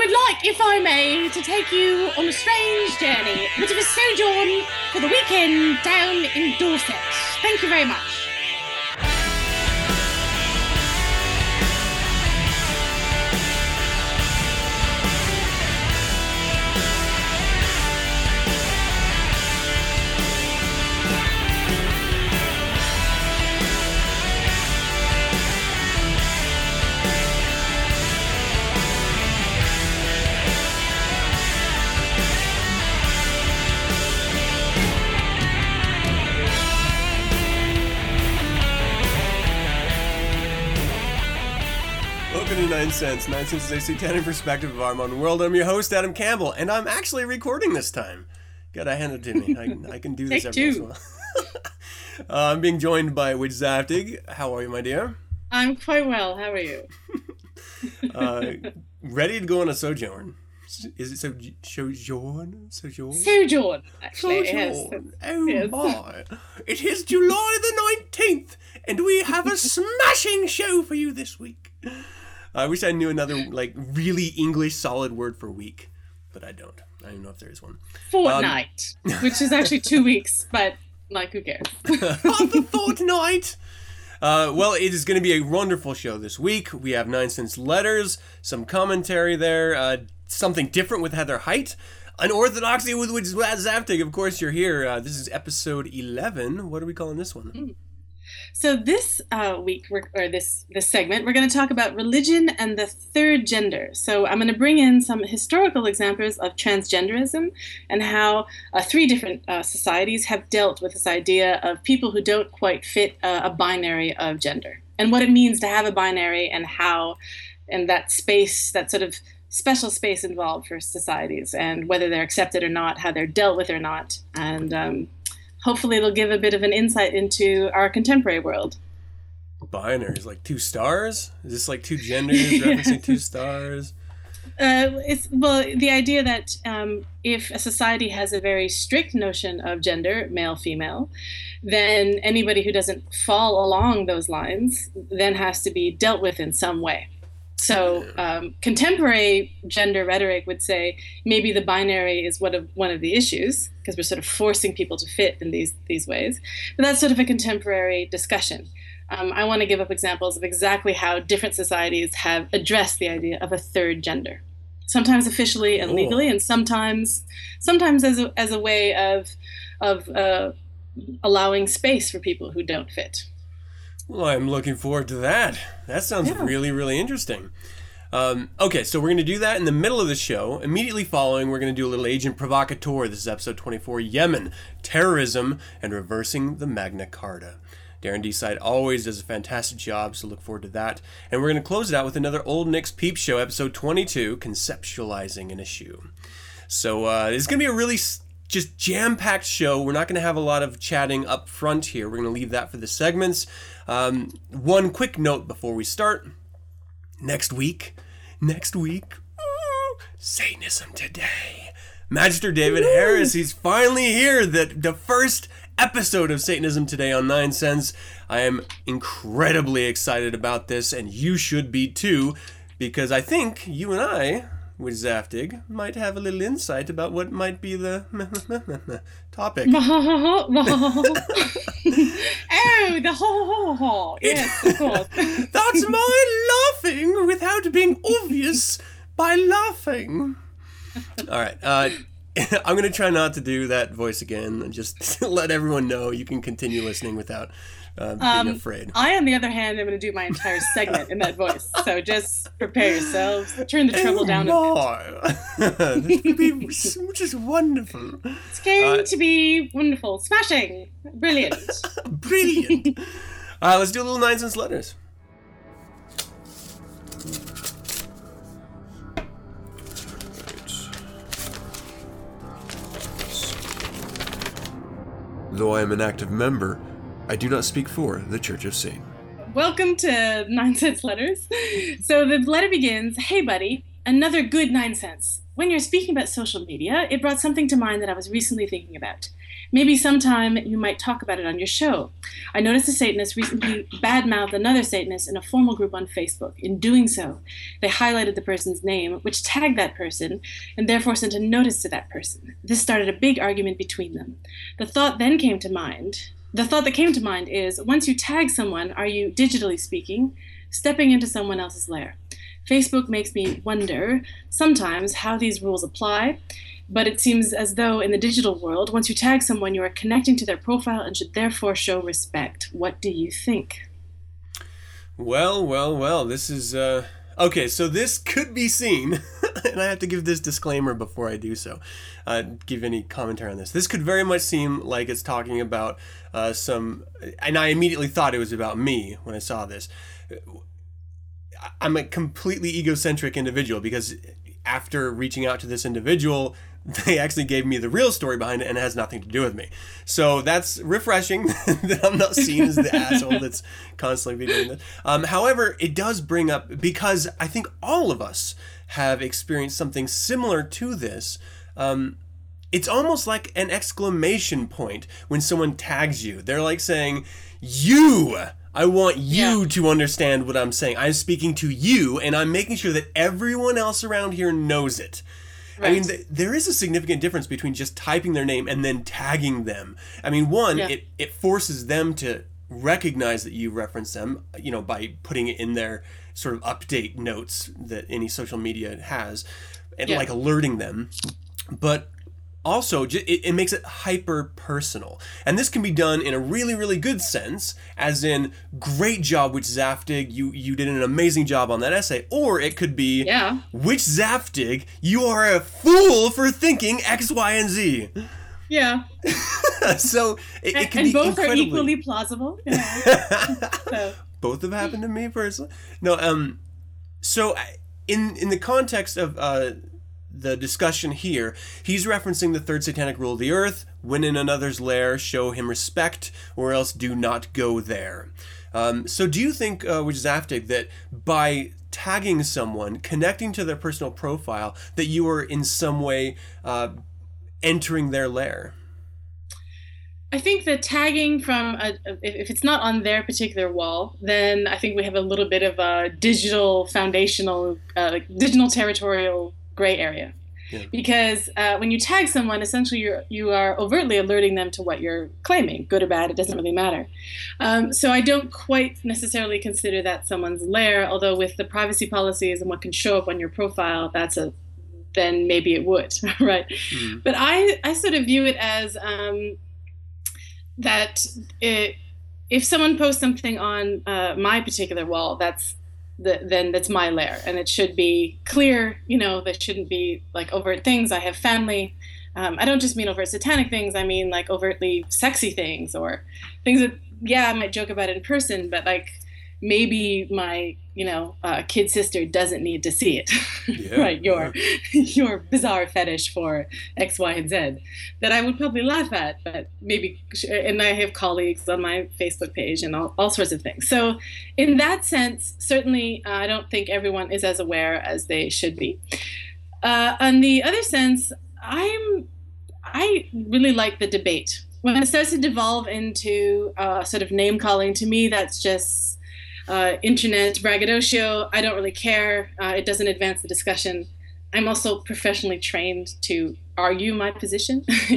would like, if I may, to take you on a strange journey, a bit of a sojourn for the weekend down in Dorset. Thank you very much. 9sense. Nine Cents is a satanic perspective of our modern world. I'm your host, Adam Campbell, and I'm actually recording this time. Gotta hand it to me. I, I can do this every once in a while. uh, I'm being joined by Witch Zaftig. How are you, my dear? I'm quite well. How are you? Uh, ready to go on a sojourn. Is it so sojourn? Sojourn? Sojourn, actually. Yes. Sojourn. Oh Yes. my! It is July the nineteenth, and we have a smashing show for you this week. I wish I knew another like really English solid word for week, but I don't. I don't even know if there is one. Fortnight, which is actually two weeks, but like, who cares? A fortnight. Uh, well, it is going to be a wonderful show this week. We have 9sense Letters, some commentary there, uh, something different with Heather Height, Unorthodoxy with Witch Zaftig. Of course, you're here. Uh, this is episode 11. What are we calling this one? So this uh, week, or this this segment, we're going to talk about religion and the third gender. So I'm going to bring in some historical examples of transgenderism and how uh, three different uh, societies have dealt with this idea of people who don't quite fit uh, a binary of gender, and what it means to have a binary, and how, and that space, that sort of special space involved for societies, and whether they're accepted or not, how they're dealt with or not, and um, hopefully it'll give a bit of an insight into our contemporary world. Binaries, like two stars? Is this like two genders referencing two stars? Uh, it's well the idea that um, if a society has a very strict notion of gender, male female, then anybody who doesn't fall along those lines then has to be dealt with in some way. So um, contemporary gender rhetoric would say maybe the binary is one of one of the issues because we're sort of forcing people to fit in these these ways. But that's sort of a contemporary discussion. Um, I want to give up examples of exactly how different societies have addressed the idea of a third gender, sometimes officially and legally, and sometimes sometimes as a, as a way of of uh, allowing space for people who don't fit. Well, I'm looking forward to that. That sounds Yeah. really, really interesting. Um, okay, so we're going to do that in the middle of the show. Immediately following, we're going to do a little Agent Provocateur. This is episode 24 Yemen, Terrorism, and Reversing the Magna Carta. Darren Deeside always does a fantastic job, so look forward to that. And we're going to close it out with another Old Nick's Peep Show, episode 22 Conceptualizing an Issue. So uh, it's going to be a really just jam-packed show. We're not going to have a lot of chatting up front here. We're going to leave that for the segments. Um, one quick note before we start. Next week, next week, ooh, Satanism today. Magister David Harris, he's finally here. The, the first episode of Satanism Today on 9sense. I am incredibly excited about this, and you should be too, because I think you and I, Witch Zaftig, might have a little insight about what might be the topic. oh, the ho ho ho! Yes, of course. That's my laughing without being obvious by laughing. All right. Uh, I'm going to try not to do that voice again and just let everyone know you can continue listening without uh, being Um, afraid. I, on the other hand, am going to do my entire segment in that voice. So just prepare yourselves. Turn the treble down a bit. My. this would be just wonderful. It's going Uh, to be wonderful, smashing, brilliant. Brilliant. All right, let's do a little 9sense letters. Though I am an active member, I do not speak for the Church of Satan. Welcome to 9sense Letters. So the letter begins Hey, buddy, another good 9sense. When you're speaking about social media, it brought something to mind that I was recently thinking about. Maybe sometime you might talk about it on your show. I noticed a Satanist recently badmouthed another Satanist in a formal group on Facebook. In doing so, they highlighted the person's name, which tagged that person, and therefore sent a notice to that person. This started a big argument between them. The thought then came to mind. The thought that came to mind is once you tag someone, are you, digitally speaking, stepping into someone else's lair? Facebook makes me wonder sometimes how these rules apply but it seems as though in the digital world, once you tag someone, you are connecting to their profile and should therefore show respect. What do you think? Well, well, well, this is. Uh... Okay, so this could be seen, and I have to give this disclaimer before I do so, uh, give any commentary on this. This could very much seem like it's talking about uh, some, and I immediately thought it was about me when I saw this. I'm a completely egocentric individual because after reaching out to this individual, they actually gave me the real story behind it and it has nothing to do with me. So that's refreshing that I'm not seen as the asshole that's constantly doing this. Um, however, it does bring up, because I think all of us have experienced something similar to this. Um, it's almost like an exclamation point when someone tags you. They're like saying, You! I want you yeah. to understand what I'm saying. I'm speaking to you, and I'm making sure that everyone else around here knows it. Right. I mean, th- there is a significant difference between just typing their name and then tagging them. I mean, one, yeah. it, it forces them to recognize that you reference them, you know, by putting it in their sort of update notes that any social media has and yeah. like alerting them. But also it, it makes it hyper personal. And this can be done in a really really good sense as in great job Witch Zaftig you you did an amazing job on that essay or it could be yeah. Witch Zaftig you are a fool for thinking x y and z. Yeah. So it, it can and be both incredibly... are equally plausible yeah. so. both have happened to me personally. No um so in in the context of uh the discussion here, he's referencing the third satanic rule of the earth when in another's lair, show him respect, or else do not go there. Um, so, do you think, uh, which is Zaftig, that by tagging someone, connecting to their personal profile, that you are in some way uh, entering their lair? I think the tagging from a, if it's not on their particular wall, then I think we have a little bit of a digital foundational, uh, digital territorial gray area. Yeah. Because uh, when you tag someone, essentially you're you are overtly alerting them to what you're claiming, good or bad. It doesn't really matter. Um, so I don't quite necessarily consider that someone's lair. Although with the privacy policies and what can show up on your profile, that's a then maybe it would, right? Mm. But I I sort of view it as um, that it, if someone posts something on uh, my particular wall, that's the, then that's my lair. And it should be clear you know there shouldn't be like overt things. I have family. Um, i don't just mean overt satanic things. I mean like overtly sexy things or things that yeah i might joke about in person but like maybe my you know uh, kid sister doesn't need to see it. Yeah, right your yeah. your bizarre fetish for x y and z that i would probably laugh at but maybe and i have colleagues on my facebook page and all, all sorts of things. So in that sense certainly uh, i don't think everyone is as aware as they should be. Uh, on the other sense i'm i really like the debate. When it starts to devolve into uh, sort of name calling to me that's just uh, internet braggadocio. I don't really care. Uh, it doesn't advance the discussion. I'm also professionally trained to argue my position.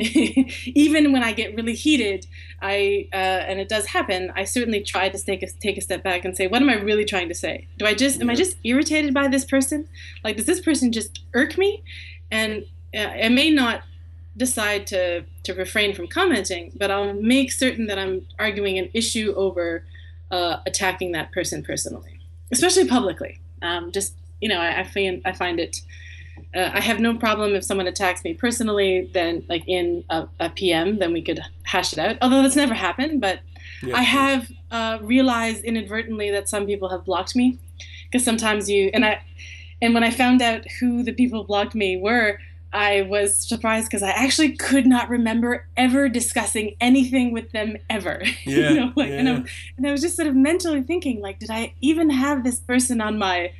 Even when I get really heated, I uh, and it does happen. I certainly try to take a, take a step back and say, what am I really trying to say? Do I just am I just irritated by this person? Like, does this person just irk me? And uh, I may not decide to to refrain from commenting, but I'll make certain that I'm arguing an issue over uh, attacking that person personally, especially publicly. Um, just you know, I, I, find I find it. Uh, I have no problem if someone attacks me personally. Then, like in a, a PM, then we could hash it out. Although that's never happened, but yeah. I have uh, realized inadvertently that some people have blocked me because sometimes you and I. And when I found out who the people blocked me were, I was surprised because I actually could not remember ever discussing anything with them ever. Yeah, you know, like, yeah. and, I, and I was just sort of mentally thinking, like, did I even have this person on my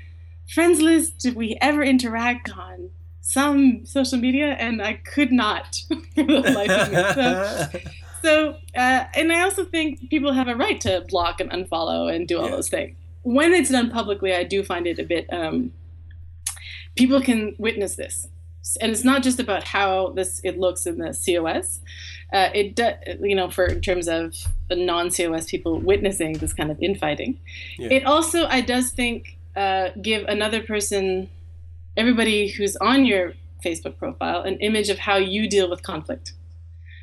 friends list? Did we ever interact on some social media, and I could not for the life of me. So, so uh, and I also think people have a right to block and unfollow and do all yeah. those things. When it's done publicly, I do find it a bit. Um, people can witness this, and it's not just about how this it looks in the COS. Uh, it do, you know for in terms of the non-COS people witnessing this kind of infighting. Yeah. It also I does think uh, give another person everybody who's on your Facebook profile an image of how you deal with conflict.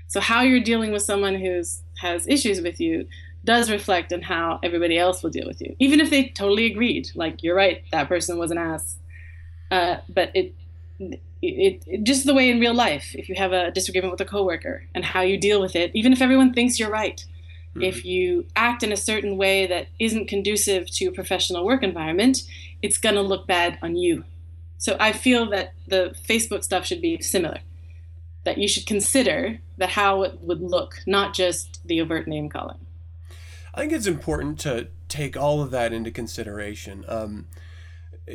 So how you're dealing with someone who's has issues with you does reflect on how everybody else will deal with you, even if they totally agreed. Like you're right, that person was an ass. Uh, but it, it, it, just the way in real life, if you have a disagreement with a coworker and how you deal with it, even if everyone thinks you're right, mm-hmm. if you act in a certain way that isn't conducive to a professional work environment, it's gonna look bad on you. So I feel that the Facebook stuff should be similar. That you should consider that how it would look, not just the overt name calling. I think it's important to take all of that into consideration. Um,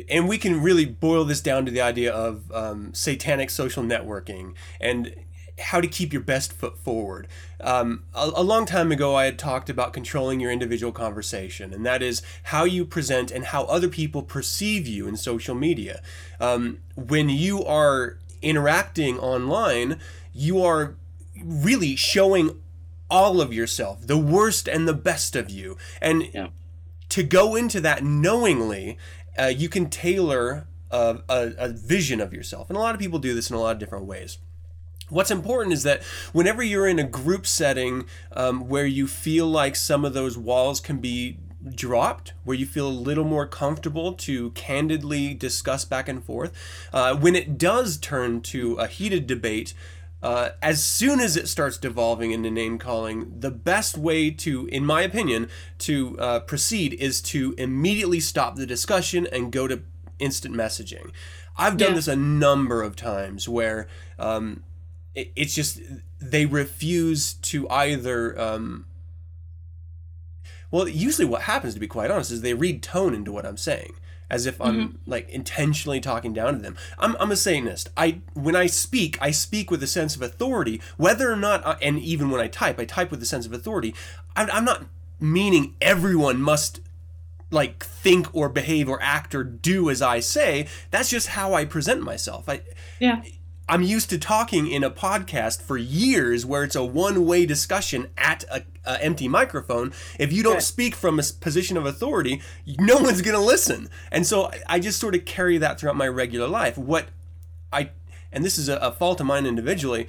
and we can really boil this down to the idea of um, satanic social networking and how to keep your best foot forward. Um, a, a, long time ago, I had talked about controlling your individual conversation, and that is how you present and how other people perceive you in social media. Um, when you are interacting online, you are really showing all of yourself, the worst and the best of you. And yeah. to go into that knowingly, uh, you can tailor a, a, a vision of yourself. And a lot of people do this in a lot of different ways. What's important is that whenever you're in a group setting um, where you feel like some of those walls can be dropped, where you feel a little more comfortable to candidly discuss back and forth, uh, when it does turn to a heated debate, uh, as soon as it starts devolving into name calling, the best way to, in my opinion, to uh, proceed is to immediately stop the discussion and go to instant messaging. I've done yeah. this a number of times where um, it, it's just they refuse to either. Um, well, usually what happens, to be quite honest, is they read tone into what I'm saying as if I'm mm-hmm. like intentionally talking down to them. I'm, I'm a Satanist. I when I speak, I speak with a sense of authority, whether or not, I, and even when I type, I type with a sense of authority. I'm, I'm not meaning everyone must like think or behave or act or do as I say. That's just how I present myself. I yeah. I'm used to talking in a podcast for years where it's a one way discussion at a, a, empty microphone. If you don't right. speak from a position of authority, no one's going to listen. And so I just sort of carry that throughout my regular life. What I, and this is a, a fault of mine individually,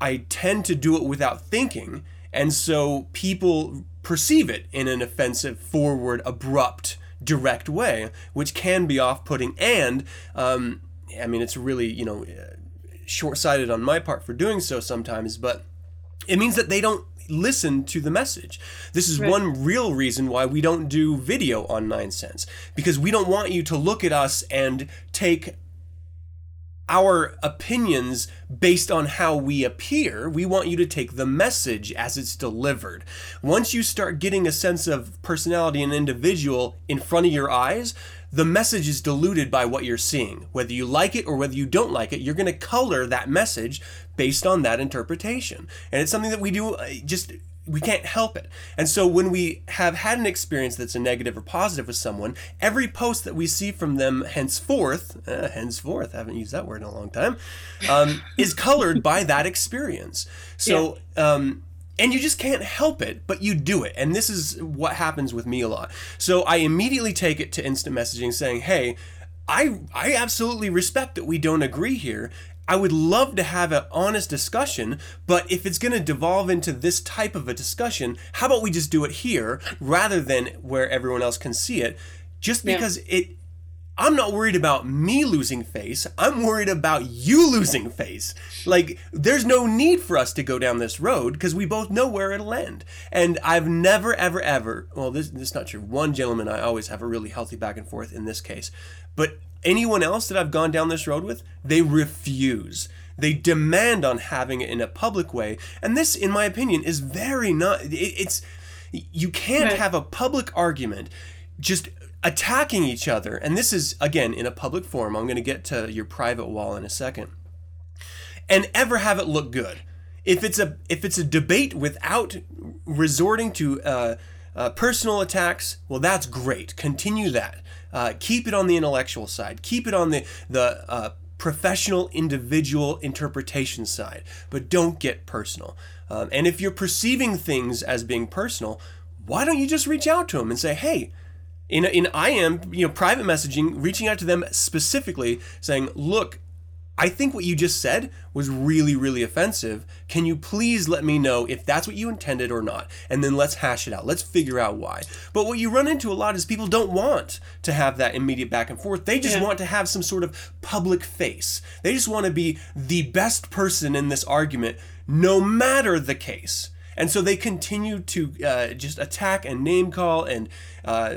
I tend to do it without thinking. And so people perceive it in an offensive, forward, abrupt, direct way, which can be off putting. And, um, I mean, it's really, you know, short sighted on my part for doing so sometimes, but it means that they don't listen to the message. This is right. one real reason why we don't do video on 9sense because we don't want you to look at us and take our opinions based on how we appear. We want you to take the message as it's delivered. Once you start getting a sense of personality and individual in front of your eyes, the message is diluted by what you're seeing. Whether you like it or whether you don't like it, you're going to color that message based on that interpretation. And it's something that we do uh, just we can't help it. And so when we have had an experience that's a negative or positive with someone, every post that we see from them henceforth, uh, henceforth, I haven't used that word in a long time, um, is colored by that experience. So yeah. um, and you just can't help it, but you do it. And this is what happens with me a lot. So I immediately take it to instant messaging saying, hey, I, I absolutely respect that we don't agree here. I would love to have an honest discussion, but if it's going to devolve into this type of a discussion, how about we just do it here rather than where everyone else can see it? Just because yeah. it I'm not worried about me losing face. I'm worried about you losing face. Like, there's no need for us to go down this road because we both know where it'll end. And I've never, ever, ever, well, this, this is not true. One gentleman, I always have a really healthy back and forth in this case. But anyone else that I've gone down this road with, they refuse. They demand on having it in a public way. And this, in my opinion, is very not, it, it's, you can't right. have a public argument just attacking each other. And this is, again, in a public forum. I'm going to get to your private wall in a second. And ever have it look good. If it's a if it's a debate without resorting to uh, uh, personal attacks, well, that's great. Continue that. Uh, keep it on the intellectual side. Keep it on the the uh, professional, individual interpretation side. But don't get personal. Um, and if you're perceiving things as being personal, why don't you just reach out to them and say, "Hey, in in IM, you know, private messaging, reaching out to them specifically, saying, "Look, I think what you just said was really, really offensive. Can you please let me know if that's what you intended or not? And then let's hash it out. Let's figure out why. But what you run into a lot is people don't want to have that immediate back and forth. They just yeah. want to have some sort of public face. They just want to be the best person in this argument, no matter the case. And so they continue to uh, just attack and name call and uh,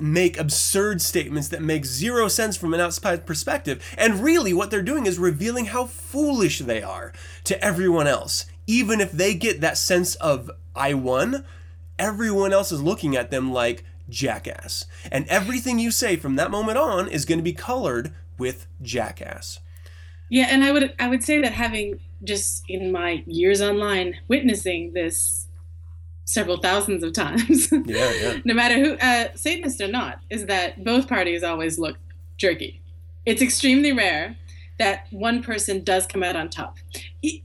make absurd statements that make zero sense from an outside perspective. And really, what they're doing is revealing how foolish they are to everyone else. Even if they get that sense of, I won, everyone else is looking at them like, jackass. And everything you say from that moment on is going to be colored with jackass. Yeah, and I would I would say that having just in my years online witnessing this several thousands of times. Yeah, yeah. no matter who, uh, Satanist or not, is that both parties always look jerky. It's extremely rare that one person does come out on top.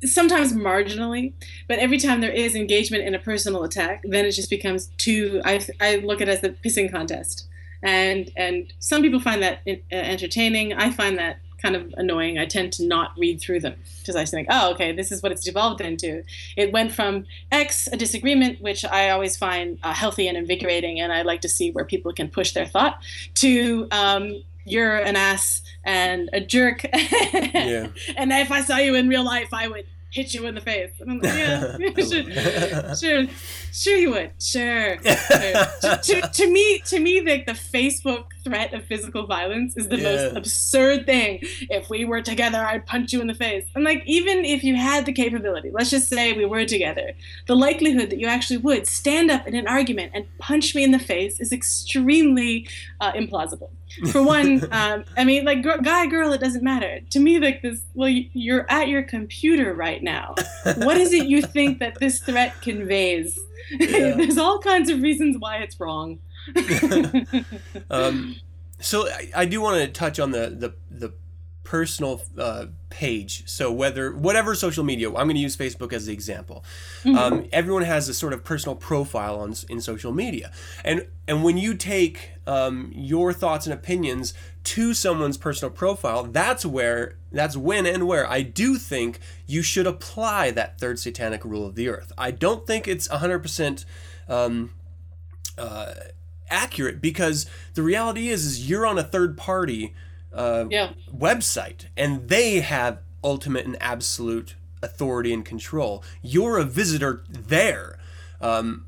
Sometimes marginally, but every time there is engagement in a personal attack, then it just becomes too. I, I look at it as the pissing contest, and and some people find that uh, entertaining. I find that kind of annoying. I tend to not read through them because I think, oh, okay, this is what it's devolved into. It went from X, a disagreement, which I always find uh, healthy and invigorating, and I like to see where people can push their thought, to um, you're an ass and a jerk. yeah. And if I saw you in real life, I would hit you in the face. And I'm like, yeah, sure, sure, sure you would, sure. sure. to, to, to, me, to me, like the Facebook threat of physical violence is the yeah. most absurd thing. If we were together, I'd punch you in the face. And like, even if you had the capability, let's just say we were together, the likelihood that you actually would stand up in an argument and punch me in the face is extremely uh, implausible. For one, um, I mean, like guy, girl, it doesn't matter. To me, like this, well, you're at your computer right now. What is it you think that this threat conveys? Yeah. There's all kinds of reasons why it's wrong. um, so I, I do want to touch on the the the personal uh, page. So whether whatever social media, I'm going to use Facebook as the example. Mm-hmm. Um, everyone has a sort of personal profile on in social media, and and when you take um, your thoughts and opinions to someone's personal profile, that's where that's when and where I do think you should apply that third satanic rule of the earth. I don't think it's 100 um, percent. Uh, accurate because the reality is is you're on a third party uh, yeah. website and they have ultimate and absolute authority and control you're a visitor there um,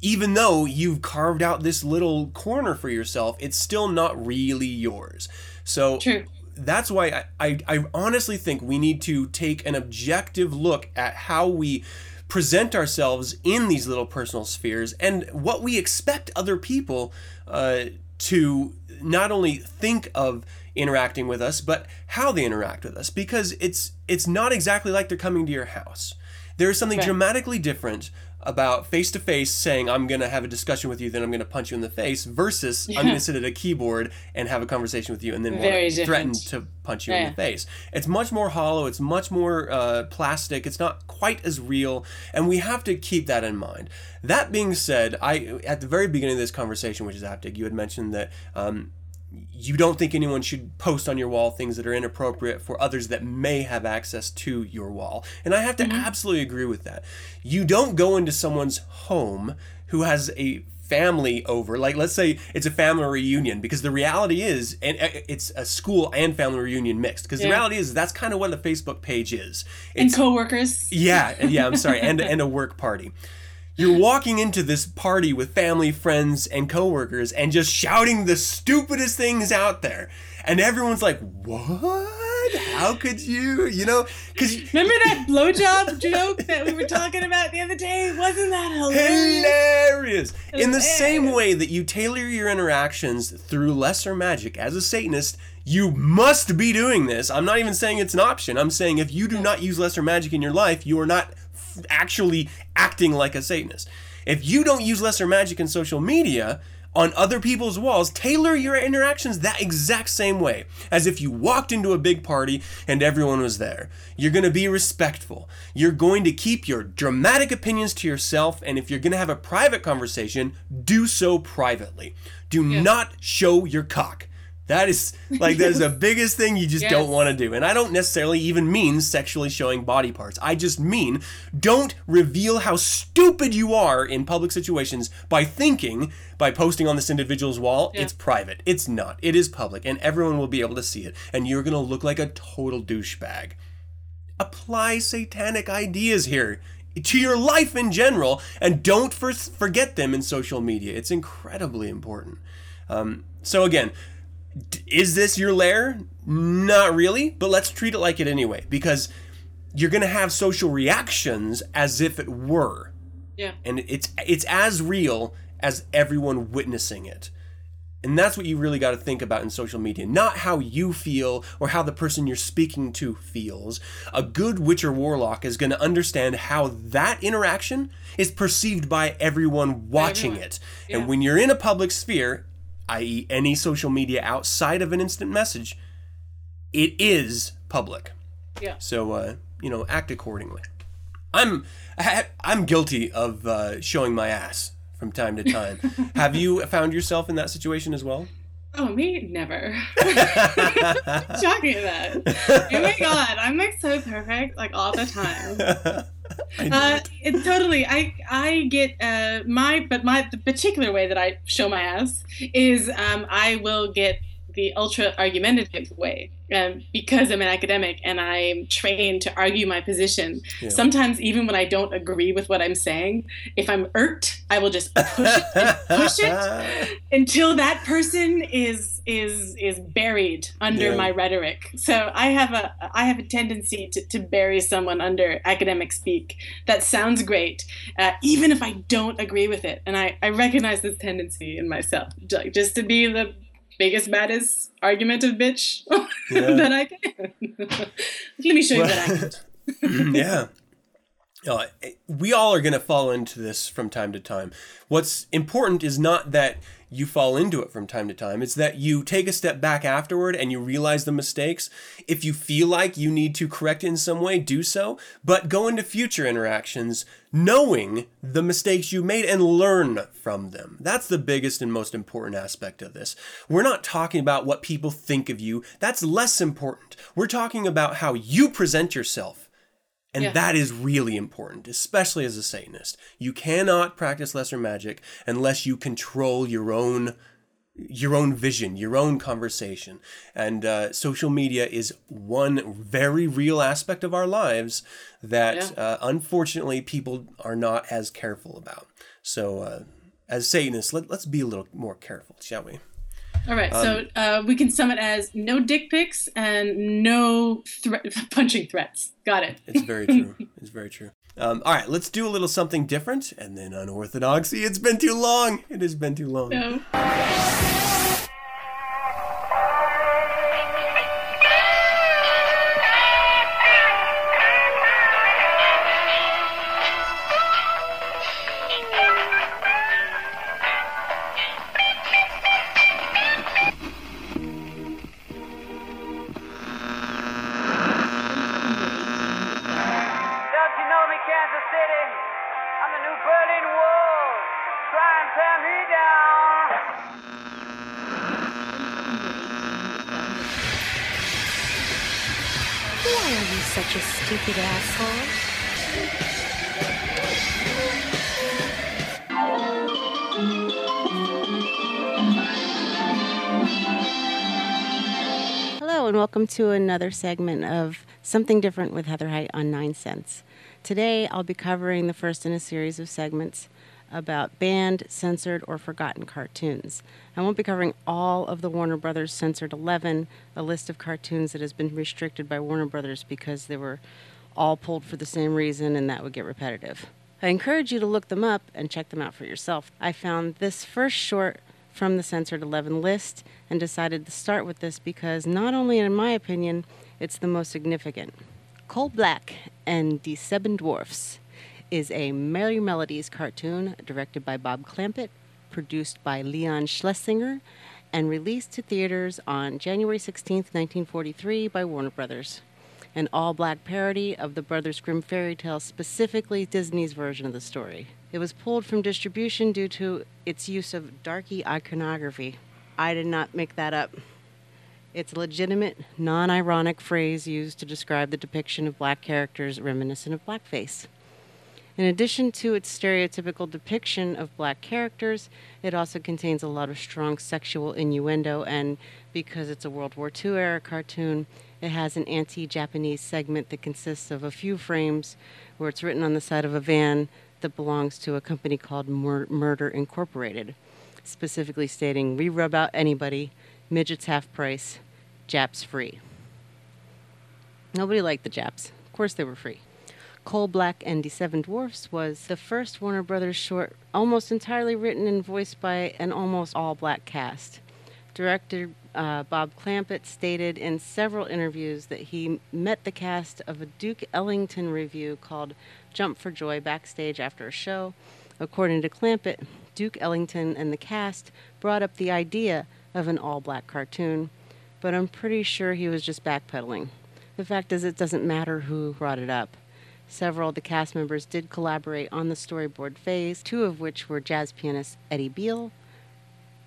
even though you've carved out this little corner for yourself it's still not really yours so True. that's why I, I, I honestly think we need to take an objective look at how we present ourselves in these little personal spheres and what we expect other people uh, to not only think of interacting with us but how they interact with us because it's it's not exactly like they're coming to your house there is something right. dramatically different about face to face saying I'm going to have a discussion with you, then I'm going to punch you in the face, versus yeah. I'm going to sit at a keyboard and have a conversation with you, and then threaten to punch you yeah. in the face. It's much more hollow. It's much more uh, plastic. It's not quite as real, and we have to keep that in mind. That being said, I at the very beginning of this conversation, Witch Zaftig, you had mentioned that um, you don't think anyone should post on your wall things that are inappropriate for others that may have access to your wall. And I have to mm-hmm. absolutely agree with that. You don't go into someone's home who has a family over like let's say it's a family reunion because the reality is and uh, it's a school and family reunion mixed because yeah. the reality is that's kind of what the facebook page is it's, and co-workers yeah yeah i'm sorry and and a work party you're walking into this party with family, friends, and coworkers and just shouting the stupidest things out there. And everyone's like, what? How could you? You know, because remember that blowjob joke that we were talking about the other day? Wasn't that hilarious? Hilarious. In the same way that you tailor your interactions through lesser magic as a Satanist, you must be doing this. I'm not even saying it's an option. I'm saying if you do not use lesser magic in your life, you are not actually acting like a Satanist. If you don't use lesser magic in social media, on other people's walls, tailor your interactions that exact same way, as if you walked into a big party and everyone was there. You're going to be respectful. You're going to keep your dramatic opinions to yourself, and if you're going to have a private conversation, do so privately. Do yeah. not show your cock. That is like that is the biggest thing you just yes. don't want to do. And I don't necessarily even mean sexually showing body parts. I just mean don't reveal how stupid you are in public situations by thinking by posting on this individual's wall, yeah. it's private. It's not. It is public and everyone will be able to see it and you're going to look like a total douchebag. Apply satanic ideas here to your life in general and don't for- forget them in social media. It's incredibly important. Um, so again, is this your lair? Not really, but let's treat it like it anyway because you're going to have social reactions as if it were. Yeah. And it's it's as real as everyone witnessing it. And that's what you really got to think about in social media, not how you feel or how the person you're speaking to feels. A good Witcher Warlock is going to understand how that interaction is perceived by everyone watching everyone. it. Yeah. And when you're in a public sphere, i.e., any social media outside of an instant message, it is public. Yeah. So, uh, you know, act accordingly. I'm I'm guilty of uh, showing my ass from time to time. Have you found yourself in that situation as well? Oh, me? Never. Shocking that. Oh my god, I'm like so perfect, like all the time. uh, it, totally. I I get uh, my but my the particular way that I show my ass is um, I will get the ultra argumentative way um, because I'm an academic and I'm trained to argue my position. Yeah. Sometimes, even when I don't agree with what I'm saying, if I'm irked, I will just push it, push it until that person is is is buried under yeah. my rhetoric. So I have a I have a tendency to, to bury someone under academic speak. That sounds great, uh, even if I don't agree with it, and I I recognize this tendency in myself, just to be the biggest, baddest argumentative bitch yeah. that I can. Let me show you well, that I can. yeah. Uh, we all are going to fall into this from time to time. What's important is not that you fall into it from time to time. It's that you take a step back afterward and you realize the mistakes. If you feel like you need to correct in some way, do so. But go into future interactions knowing the mistakes you made and learn from them. That's the biggest and most important aspect of this. We're not talking about what people think of you, that's less important. We're talking about how you present yourself and yeah. that is really important, especially as a Satanist. You cannot practice lesser magic unless you control your own your own vision, your own conversation. And uh, social media is one very real aspect of our lives that yeah. uh, unfortunately people are not as careful about. So, uh, as Satanists, let, let's be a little more careful, shall we? All right, um, so uh, we can sum it as no dick pics and no thre- punching threats. Got it. It's very true. it's very true. Um, all right, let's do a little something different and then unorthodoxy. It's been too long. It has been too long. No. And welcome to another segment of Something Different with Heather Height on 9sense. Today, I'll be covering the first in a series of segments about banned, censored, or forgotten cartoons. I won't be covering all of the Warner Brothers Censored 11, a list of cartoons that has been restricted by Warner Brothers because they were all pulled for the same reason and that would get repetitive. I encourage you to look them up and check them out for yourself. I found this first short from the Censored 11 list and decided to start with this because, not only in my opinion, it's the most significant. Coal Black and the Seven Dwarfs is a Merrie Melodies cartoon directed by Bob Clampett, produced by Leon Schlesinger, and released to theaters on January 16, 1943 by Warner Brothers. An all black parody of the Brothers Grimm fairy tale, specifically Disney's version of the story. It was pulled from distribution due to its use of darky iconography. I did not make that up. It's a legitimate, non ironic phrase used to describe the depiction of black characters reminiscent of blackface. In addition to its stereotypical depiction of black characters, it also contains a lot of strong sexual innuendo, and because it's a World War II era cartoon, it has an anti Japanese segment that consists of a few frames where it's written on the side of a van that belongs to a company called Mur- Murder Incorporated, specifically stating, We rub out anybody, midgets half price, Japs free. Nobody liked the Japs. Of course, they were free. Coal Black and the Seven Dwarfs was the first Warner Brothers short almost entirely written and voiced by an almost all black cast. Director uh, Bob Clampett stated in several interviews that he met the cast of a Duke Ellington revue called Jump for Joy backstage after a show. According to Clampett, Duke Ellington and the cast brought up the idea of an all black cartoon, but I'm pretty sure he was just backpedaling. The fact is, it doesn't matter who brought it up. Several of the cast members did collaborate on the storyboard phase, two of which were jazz pianist Eddie Beal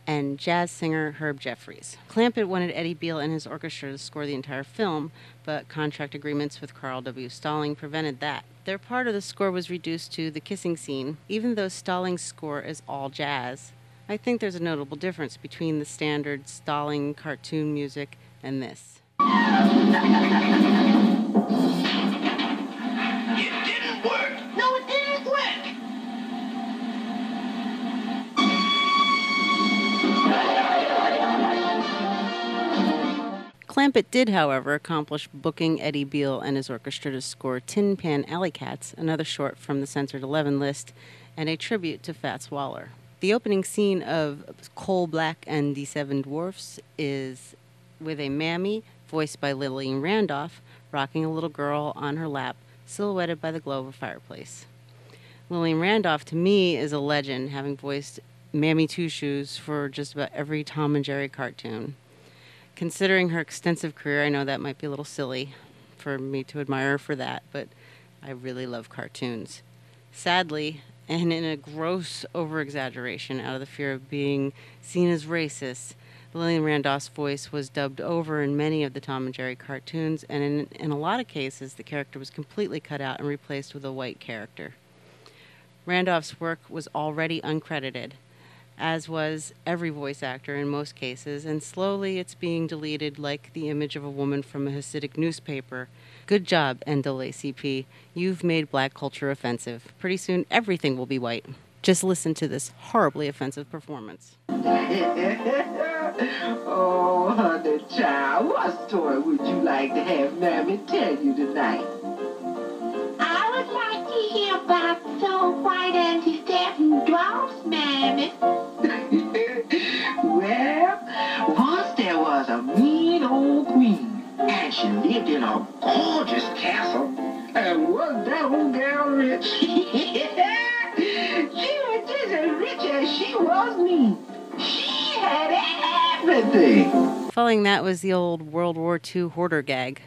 and jazz singer Herb Jeffries. Clampett wanted Eddie Beal and his orchestra to score the entire film, but contract agreements with Carl W. Stalling prevented that. Their part of the score was reduced to the kissing scene, even though Stalling's score is all jazz. I think there's a notable difference between the standard Stalling cartoon music and this. Clampett did, however, accomplish booking Eddie Beal and his orchestra to score Tin Pan Alley Cats, another short from the Censored 11 list, and a tribute to Fats Waller. The opening scene of Coal Black and the Seven Dwarfs is with a mammy, voiced by Lillian Randolph, rocking a little girl on her lap, silhouetted by the glow of a fireplace. Lillian Randolph, to me, is a legend, having voiced Mammy Two Shoes for just about every Tom and Jerry cartoon. Considering her extensive career, I know that might be a little silly for me to admire her for that, but I really love cartoons. Sadly, and in a gross overexaggeration out of the fear of being seen as racist, Lillian Randolph's voice was dubbed over in many of the Tom and Jerry cartoons, and in, in a lot of cases, the character was completely cut out and replaced with a white character. Randolph's work was already uncredited, as was every voice actor in most cases, and slowly it's being deleted like the image of a woman from a Hasidic newspaper. Good job, NAACP. You've made black culture offensive. Pretty soon, everything will be white. Just listen to this horribly offensive performance. oh, honey child, what story would you like to have Mammy tell you tonight? I would like to hear about Snow White and the Seven Dwarfs, Mammy. well, once there was a mean old queen, and she lived in a gorgeous castle. And was that old gal rich? she was just as rich as she was mean. She had everything. Following that was the old World War II hoarder gag.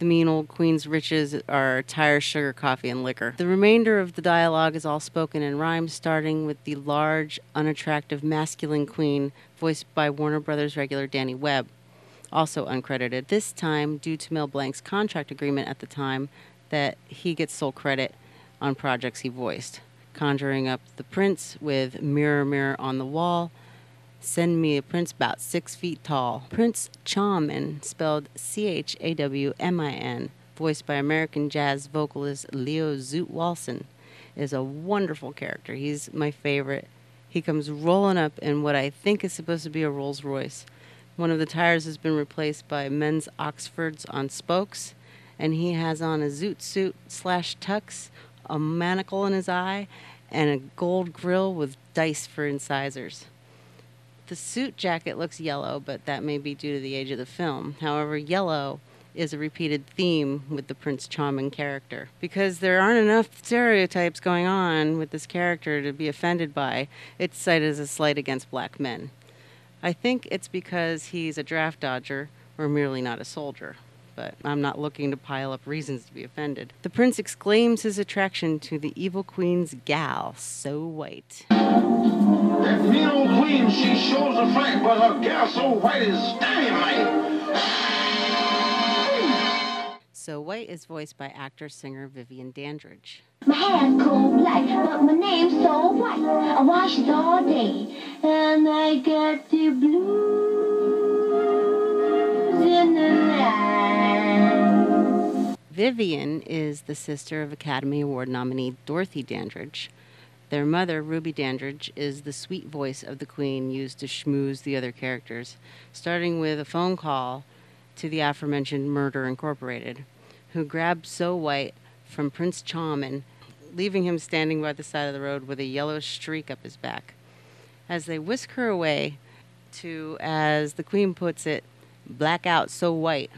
The mean old queen's riches are tire, sugar, coffee, and liquor. The remainder of the dialogue is all spoken in rhyme, starting with the large, unattractive, masculine queen, voiced by Warner Brothers regular Danny Webb, also uncredited. This time, due to Mel Blanc's contract agreement at the time, that he gets sole credit on projects he voiced. Conjuring up the prince with Mirror, Mirror on the Wall, Send me a prince about six feet tall. Prince Chawmin, spelled C H A W M I N, voiced by American jazz vocalist Leo Zoot Watson. is a wonderful character. He's my favorite. He comes rolling up in what I think is supposed to be a Rolls Royce. One of the tires has been replaced by men's Oxfords on spokes, and he has on a zoot suit slash tux, a manacle in his eye, and a gold grill with dice for incisors. The suit jacket looks yellow, but that may be due to the age of the film. However, yellow is a repeated theme with the Prince Charming character. Because there aren't enough stereotypes going on with this character to be offended by, it's cited as a slight against black men. I think it's because he's a draft dodger or merely not a soldier. But I'm not looking to pile up reasons to be offended. The prince exclaims his attraction to the evil queen's gal, so white. That mean old queen, she shows a fight, but her gal so white is dynamite. So White is voiced by actor singer Vivian Dandridge. My hair's coal black, but my name's so white. I wash it all day, and I get the blues in the night. Vivian is the sister of Academy Award nominee Dorothy Dandridge. Their mother, Ruby Dandridge, is the sweet voice of the Queen used to schmooze the other characters, starting with a phone call to the aforementioned Murder Incorporated, who grabbed So White from Prince Charming, leaving him standing by the side of the road with a yellow streak up his back. As they whisk her away to, as the Queen puts it, black out So White,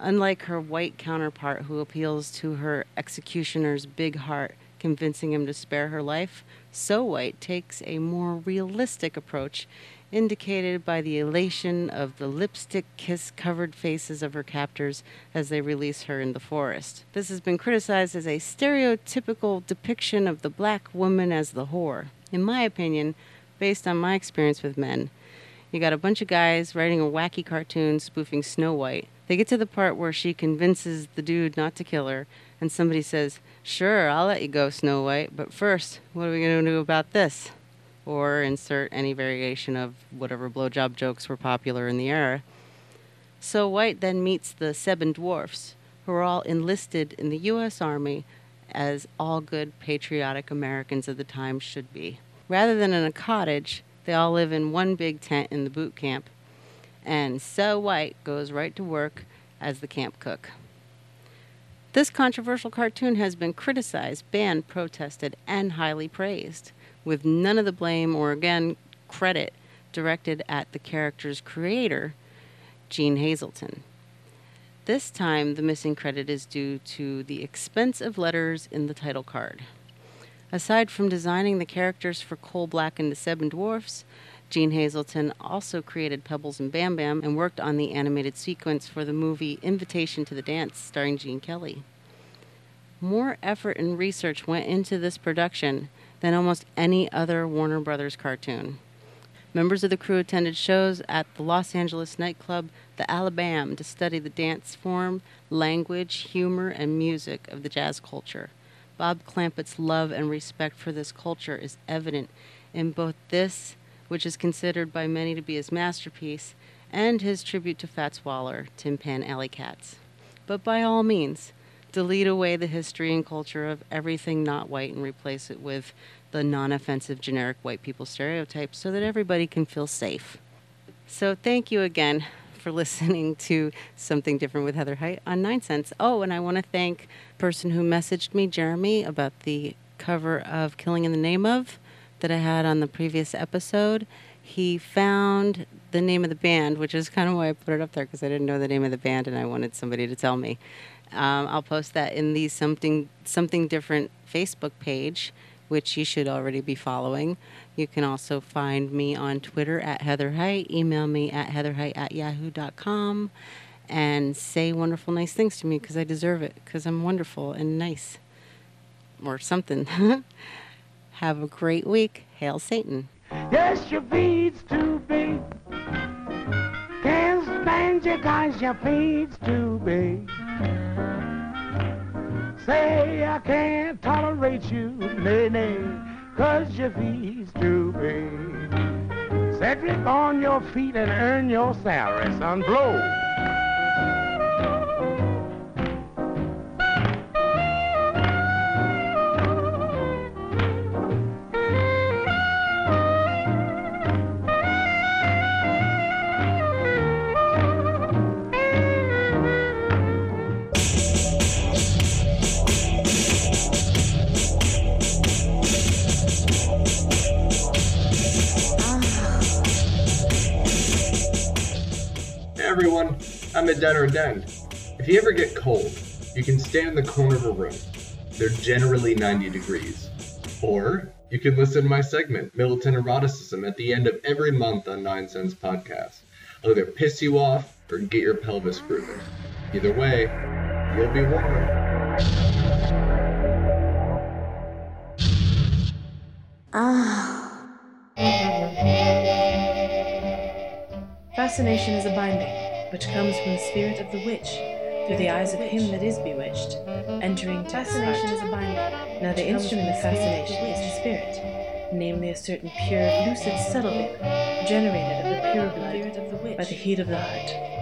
Unlike her white counterpart, who appeals to her executioner's big heart, convincing him to spare her life, So White takes a more realistic approach, indicated by the elation of the lipstick kiss covered faces of her captors as they release her in the forest. This has been criticized as a stereotypical depiction of the black woman as the whore. In my opinion, based on my experience with men, you got a bunch of guys writing a wacky cartoon spoofing Snow White. They get to the part where she convinces the dude not to kill her, and somebody says, Sure, I'll let you go, Snow White, but first, what are we going to do about this? Or insert any variation of whatever blowjob jokes were popular in the era. So White then meets the Seven Dwarfs, who are all enlisted in the U.S. Army as all good patriotic Americans of the time should be. Rather than in a cottage, they all live in one big tent in the boot camp, and So White goes right to work as the camp cook. This controversial cartoon has been criticized, banned, protested, and highly praised, with none of the blame or again credit directed at the character's creator, Gene Hazelton. This time, the missing credit is due to the expense of letters in the title card. Aside from designing the characters for Coal Black and the Seven Dwarfs, Gene Hazelton also created Pebbles and Bam Bam and worked on the animated sequence for the movie Invitation to the Dance starring Gene Kelly. More effort and research went into this production than almost any other Warner Brothers cartoon. Members of the crew attended shows at the Los Angeles nightclub The Alabama to study the dance form, language, humor, and music of the jazz culture. Bob Clampett's love and respect for this culture is evident in both this, which is considered by many to be his masterpiece, and his tribute to Fats Waller, Tin Pan Alley Cats. But by all means, delete away the history and culture of everything not white and replace it with the non offensive generic white people stereotypes so that everybody can feel safe. So, thank you again for listening to Something Different with Heather Height on Nine Cents. Oh, and I want to thank person who messaged me, Jeremy, about the cover of Killing in the Name of that I had on the previous episode. He found the name of the band, which is kind of why I put it up there because I didn't know the name of the band and I wanted somebody to tell me. Um, I'll post that in the something something different Facebook page, which you should already be following. You can also find me on Twitter at Heather Height. Email me at heatherheight at yahoo.com and say wonderful, nice things to me because I deserve it because I'm wonderful and nice or something. Have a great week. Hail Satan. Yes, your feed's too big. Can't stand you cause your feed's too big. Say I can't tolerate you, nay, nay, cause your feed's too big. Cedric, on your feet and earn your salary, son, blow. Everyone, I'm at Den Den. If you ever get cold, you can stand in the corner of a room. They're generally 90 degrees. Or you can listen to my segment, Militant Eroticism, at the end of every month on 9sense Podcast. I'll either piss you off or get your pelvis grooving. Either way, you'll be warm. Ah. Fascination is a binding, which comes from the spirit of the witch, through the eyes of him that is bewitched, entering to fascination is a binding. Now the instrument of fascination is the spirit, namely a certain pure, lucid, subtle vapor, generated of the pure blood by the heat of the heart.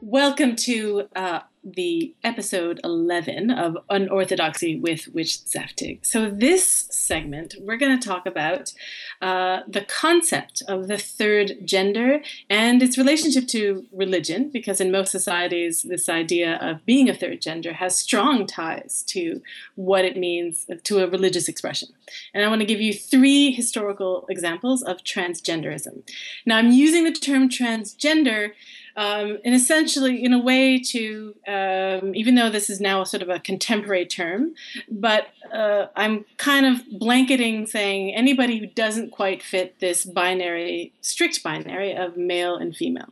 Welcome to uh, the episode 11 of Unorthodoxy with Witch Zaftig. So, this segment, we're going to talk about uh, the concept of the third gender and its relationship to religion, because in most societies, this idea of being a third gender has strong ties to what it means to a religious expression. And I want to give you three historical examples of transgenderism. Now, I'm using the term transgender um, and essentially in a way to um, even though this is now a sort of a contemporary term but uh, i'm kind of blanketing saying anybody who doesn't quite fit this binary strict binary of male and female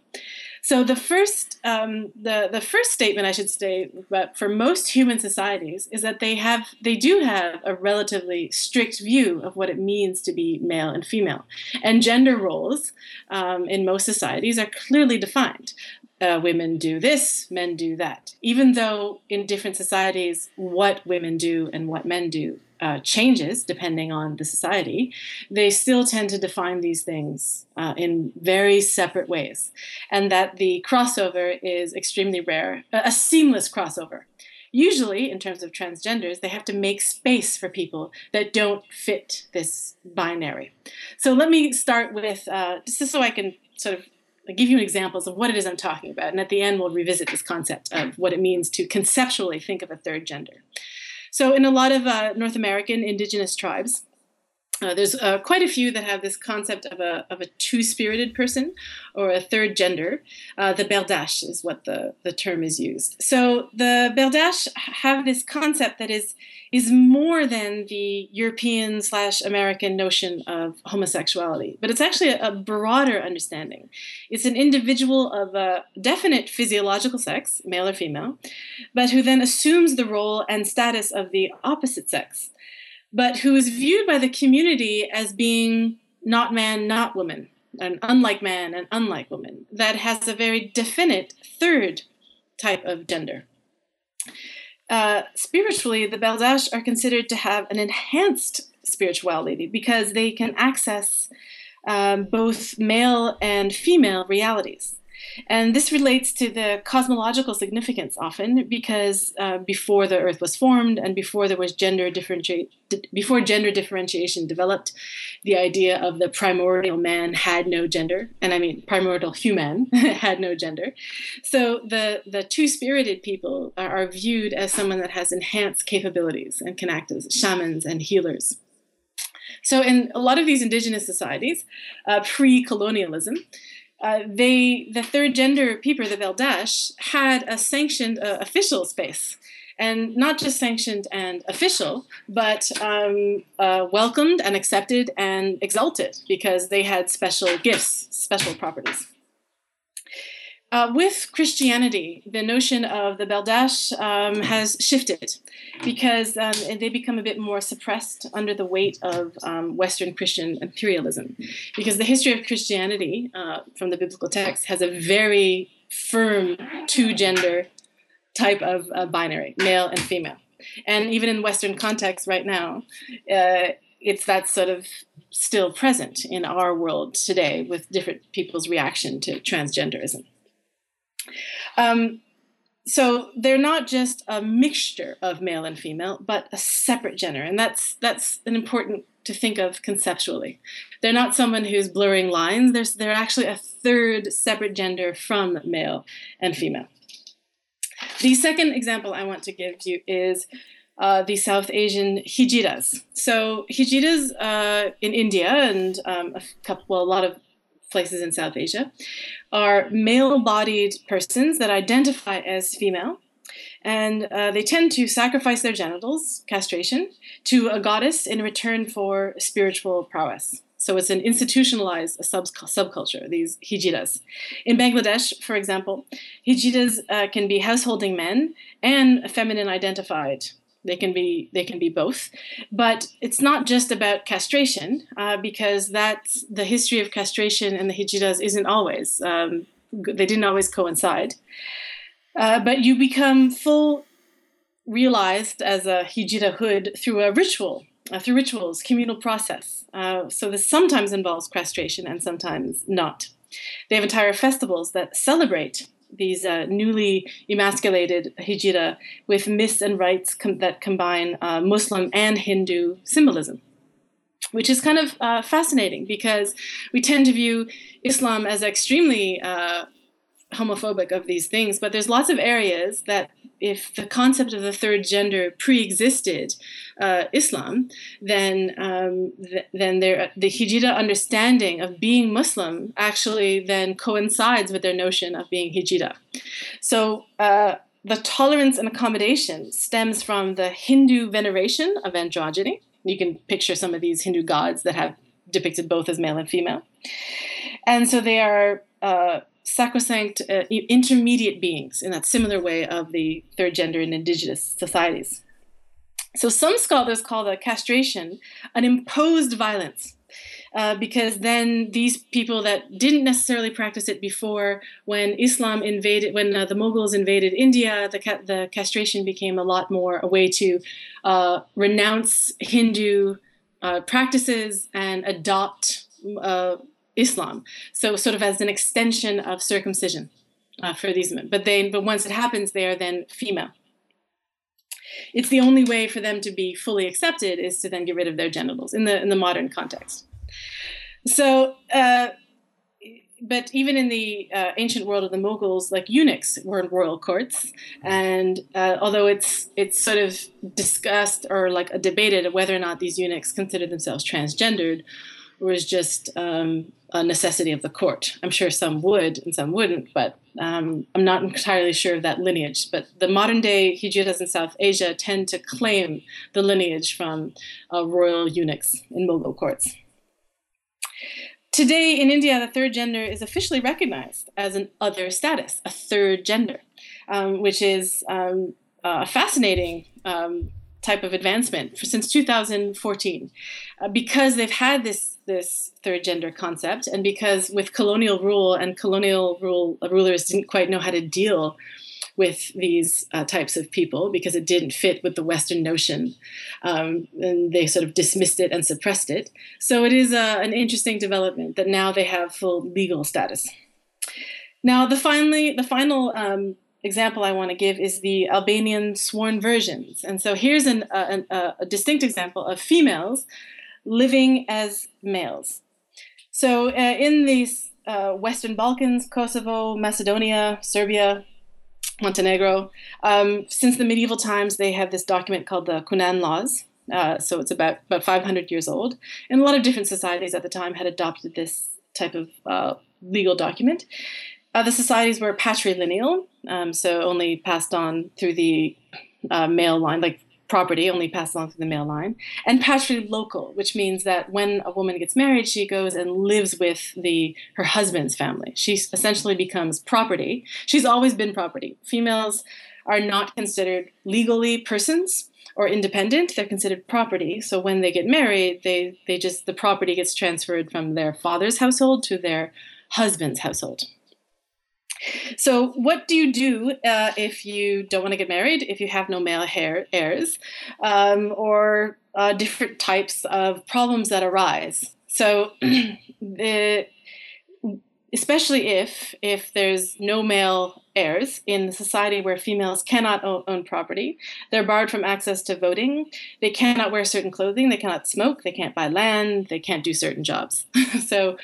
so the first, um, the the first statement I should say, but for most human societies, is that they have they do have a relatively strict view of what it means to be male and female, and gender roles um, in most societies are clearly defined. Uh, women do this, men do that. Even though in different societies, what women do and what men do uh, changes depending on the society, they still tend to define these things uh, in very separate ways. And that the crossover is extremely rare, a seamless crossover. Usually, in terms of transgenders, they have to make space for people that don't fit this binary. So let me start with, uh, just so I can sort of give you examples of what it is I'm talking about. And at the end, we'll revisit this concept of what it means to conceptually think of a third gender. So, in a lot of uh, North American indigenous tribes, uh, there's uh, quite a few that have this concept of a, of a two spirited person or a third gender. Uh, the Berdache is what the, the term is used. So the Berdache have this concept that is, is more than the European slash American notion of homosexuality, but it's actually a, a broader understanding. It's an individual of a definite physiological sex, male or female, but who then assumes the role and status of the opposite sex but who is viewed by the community as being not man, not woman, and unlike man and unlike woman, that has a very definite third type of gender. Uh, spiritually, the Berdache are considered to have an enhanced spirituality because they can access um, both male and female realities. And this relates to the cosmological significance often because uh, before the Earth was formed and before there was gender differentiate, before gender differentiation developed, the idea of the primordial man had no gender, and I mean primordial human had no gender. So the the two spirited people are, are viewed as someone that has enhanced capabilities and can act as shamans and healers. So, in a lot of these indigenous societies, uh, pre colonialism, uh, they the third gender people, the Berdache, had a sanctioned uh, official space, and not just sanctioned and official, but um, uh, welcomed and accepted and exalted because they had special gifts, special properties. Uh, with Christianity, the notion of the Berdache um, has shifted because um, they become a bit more suppressed under the weight of um, Western Christian imperialism. Because the history of Christianity uh, from the biblical text has a very firm two gender type of uh, binary, male and female. And even in Western context right now, uh, it's that sort of still present in our world today with different people's reaction to transgenderism. Um, so they're not just a mixture of male and female, but a separate gender, and that's that's an important to think of conceptually. They're not someone who's blurring lines. They're they're actually a third separate gender from male and female. The second example I want to give you is uh, the South Asian hijiras. So hijiras uh, in India and um, a couple, well, a lot of places in South Asia, are male bodied persons that identify as female. And uh, they tend to sacrifice their genitals, castration, to a goddess in return for spiritual prowess. So it's an institutionalized sub- subculture, these hijiras. In Bangladesh, for example, hijiras uh, can be householding men and feminine identified they can be they can be both, but it's not just about castration uh, because that's the history of castration and the hijiras isn't always um, they didn't always coincide. Uh, but you become full realized as a hijira hood through a ritual, uh, through rituals, communal process. Uh, so this sometimes involves castration and sometimes not. They have entire festivals that celebrate these uh, newly emasculated hijira with myths and rites com- that combine uh, Muslim and Hindu symbolism, which is kind of uh, fascinating because we tend to view Islam as extremely uh, homophobic of these things, but there's lots of areas that if the concept of the third gender pre-existed uh, Islam, then um, th- then the Hijira understanding of being Muslim actually then coincides with their notion of being Hijira. So. Uh, the tolerance and accommodation stems from the Hindu veneration of androgyny. You can picture some of these Hindu gods that have depicted both as male and female. And so they are uh, sacrosanct uh, intermediate beings in that similar way of the third gender in indigenous societies. So some scholars call the castration an imposed violence. Uh, because then these people that didn't necessarily practice it before, when Islam invaded, when uh, the Mughals invaded India, the, ca- the castration became a lot more a way to uh, renounce Hindu uh, practices and adopt uh, Islam. So sort of as an extension of circumcision uh, for these men. But they, but once it happens, they are then female. It's the only way for them to be fully accepted is to then get rid of their genitals in the in the modern context. So. Uh, but even in the uh, ancient world of the Mughals, like eunuchs were in royal courts, and uh, although it's it's sort of discussed or like debated whether or not these eunuchs considered themselves transgendered, was just um, a necessity of the court. I'm sure some would and some wouldn't, but um, I'm not entirely sure of that lineage. But the modern day hijiras in South Asia tend to claim the lineage from uh, royal eunuchs in Mughal courts. Today in India, the third gender is officially recognized as an other status, a third gender, um, which is um, a fascinating um, type of advancement for, since 2014, uh, because they've had this this third gender concept, and because with colonial rule and colonial rule uh, rulers didn't quite know how to deal with these uh, types of people because it didn't fit with the Western notion, um, and they sort of dismissed it and suppressed it. So it is uh, an interesting development that now they have full legal status. Now, the finally the final um, example I want to give is the Albanian sworn virgins. and so here's an, uh, an, uh, a distinct example of females living as males. So uh, in these uh, Western Balkans, Kosovo, Macedonia, Serbia, Montenegro, um, since the medieval times, they have this document called the Kanun Laws. Uh, so it's about about 500 years old, and a lot of different societies at the time had adopted this type of uh, legal document. Uh, the societies were patrilineal, um, so only passed on through the uh, male line, like property only passed along through the male line, and patrilocal, which means that when a woman gets married, she goes and lives with the her husband's family. She essentially becomes property. She's always been property. Females are not considered legally persons or independent. They're considered property. So when they get married, they they just the property gets transferred from their father's household to their husband's household. So, what do you do uh, if you don't want to get married, if you have no male heirs, um, or uh, different types of problems that arise? So, the, especially if if there's no male heirs in the society where females cannot own, own property, they're barred from access to voting. They cannot wear certain clothing. They cannot smoke. They can't buy land. They can't do certain jobs. so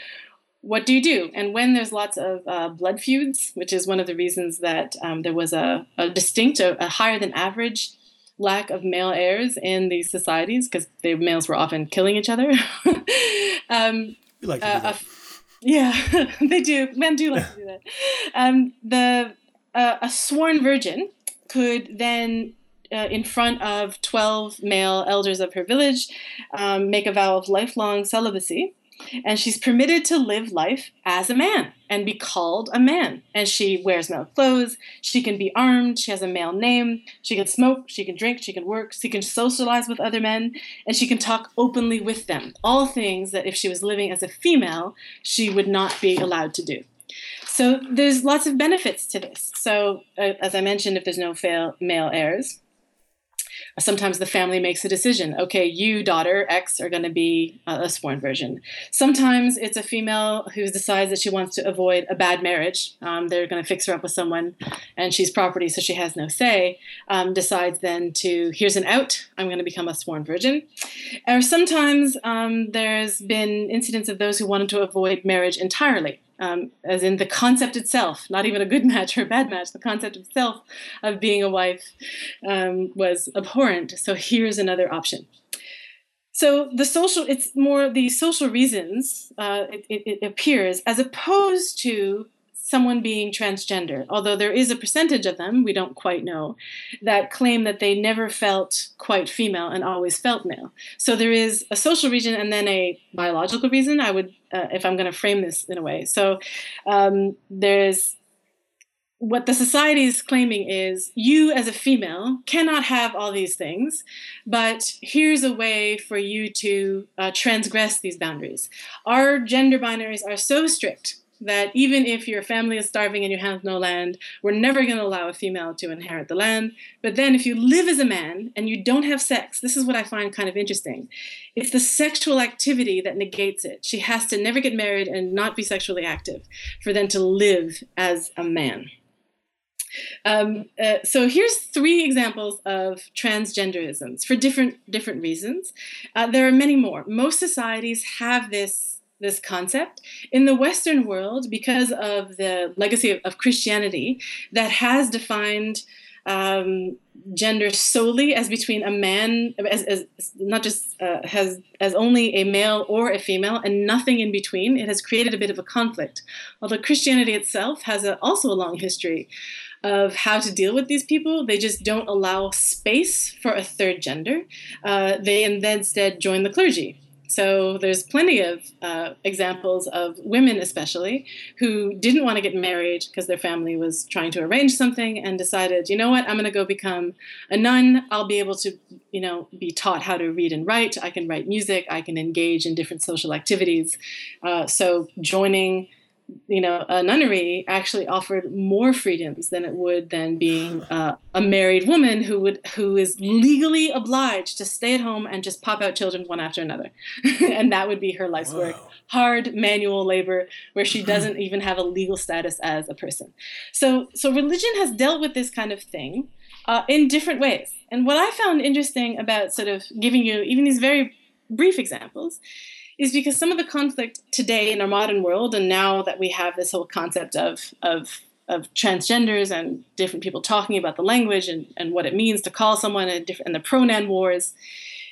what do you do? And when there's lots of uh, blood feuds, which is one of the reasons that um, there was a, a distinct, a, a, higher than average lack of male heirs in these societies, because the males were often killing each other. um, we like uh, Yeah, they do. Men do like to do that. Um, the uh, a sworn virgin could then, uh, in front of twelve male elders of her village, um, make a vow of lifelong celibacy, and she's permitted to live life as a man and be called a man. And she wears male clothes. She can be armed. She has a male name. She can smoke. She can drink. She can work. She can socialize with other men. And she can talk openly with them. All things that if she was living as a female, she would not be allowed to do. So there's lots of benefits to this. So, uh, as I mentioned, if there's no fail, male heirs, Sometimes the family makes a decision. Okay, you, daughter X, are going to be a sworn virgin. Sometimes it's a female who decides that she wants to avoid a bad marriage. Um, they're going to fix her up with someone, and she's property, so she has no say. Um, decides then to, here's an out, I'm going to become a sworn virgin. Or sometimes um, there's been incidents of those who wanted to avoid marriage entirely um, as in the concept itself, not even a good match or a bad match, the concept itself of being a wife um, was abhorrent. So here's another option. So the social, it's more the social reasons, uh, it, it, it appears, as opposed to someone being transgender, although there is a percentage of them, we don't quite know, that claim that they never felt quite female and always felt male. So there is a social reason and then a biological reason, I would, uh, if I'm going to frame this in a way. So um, there's what the society is claiming is you as a female cannot have all these things, but here's a way for you to uh, transgress these boundaries. Our gender binaries are so strict that even if your family is starving and you have no land, we're never going to allow a female to inherit the land. But then if you live as a man and you don't have sex, this is what I find kind of interesting. It's the sexual activity that negates it. She has to never get married and not be sexually active for them to live as a man. Um, uh, so here's three examples of transgenderisms for different different reasons. Uh, there are many more. Most societies have this this concept. In the Western world, because of the legacy of, of Christianity that has defined um, gender solely as between a man, as, as not just uh, has as only a male or a female, and nothing in between. It has created a bit of a conflict. Although Christianity itself has a, also a long history of how to deal with these people. They just don't allow space for a third gender. Uh, they instead join the clergy. So there's plenty of uh, examples of women, especially, who didn't want to get married because their family was trying to arrange something and decided, you know what, I'm going to go become a nun. I'll be able to, you know, be taught how to read and write. I can write music. I can engage in different social activities. Uh, so joining you know, a nunnery actually offered more freedoms than it would than being uh, a married woman who would who is legally obliged to stay at home and just pop out children one after another, and that would be her life's work. Hard manual labor where she doesn't even have a legal status as a person. So, so religion has dealt with this kind of thing uh, in different ways. And what I found interesting about sort of giving you even these very brief examples is because some of the conflict today in our modern world, and now that we have this whole concept of of of transgenders and different people talking about the language and, and what it means to call someone and the pronoun wars,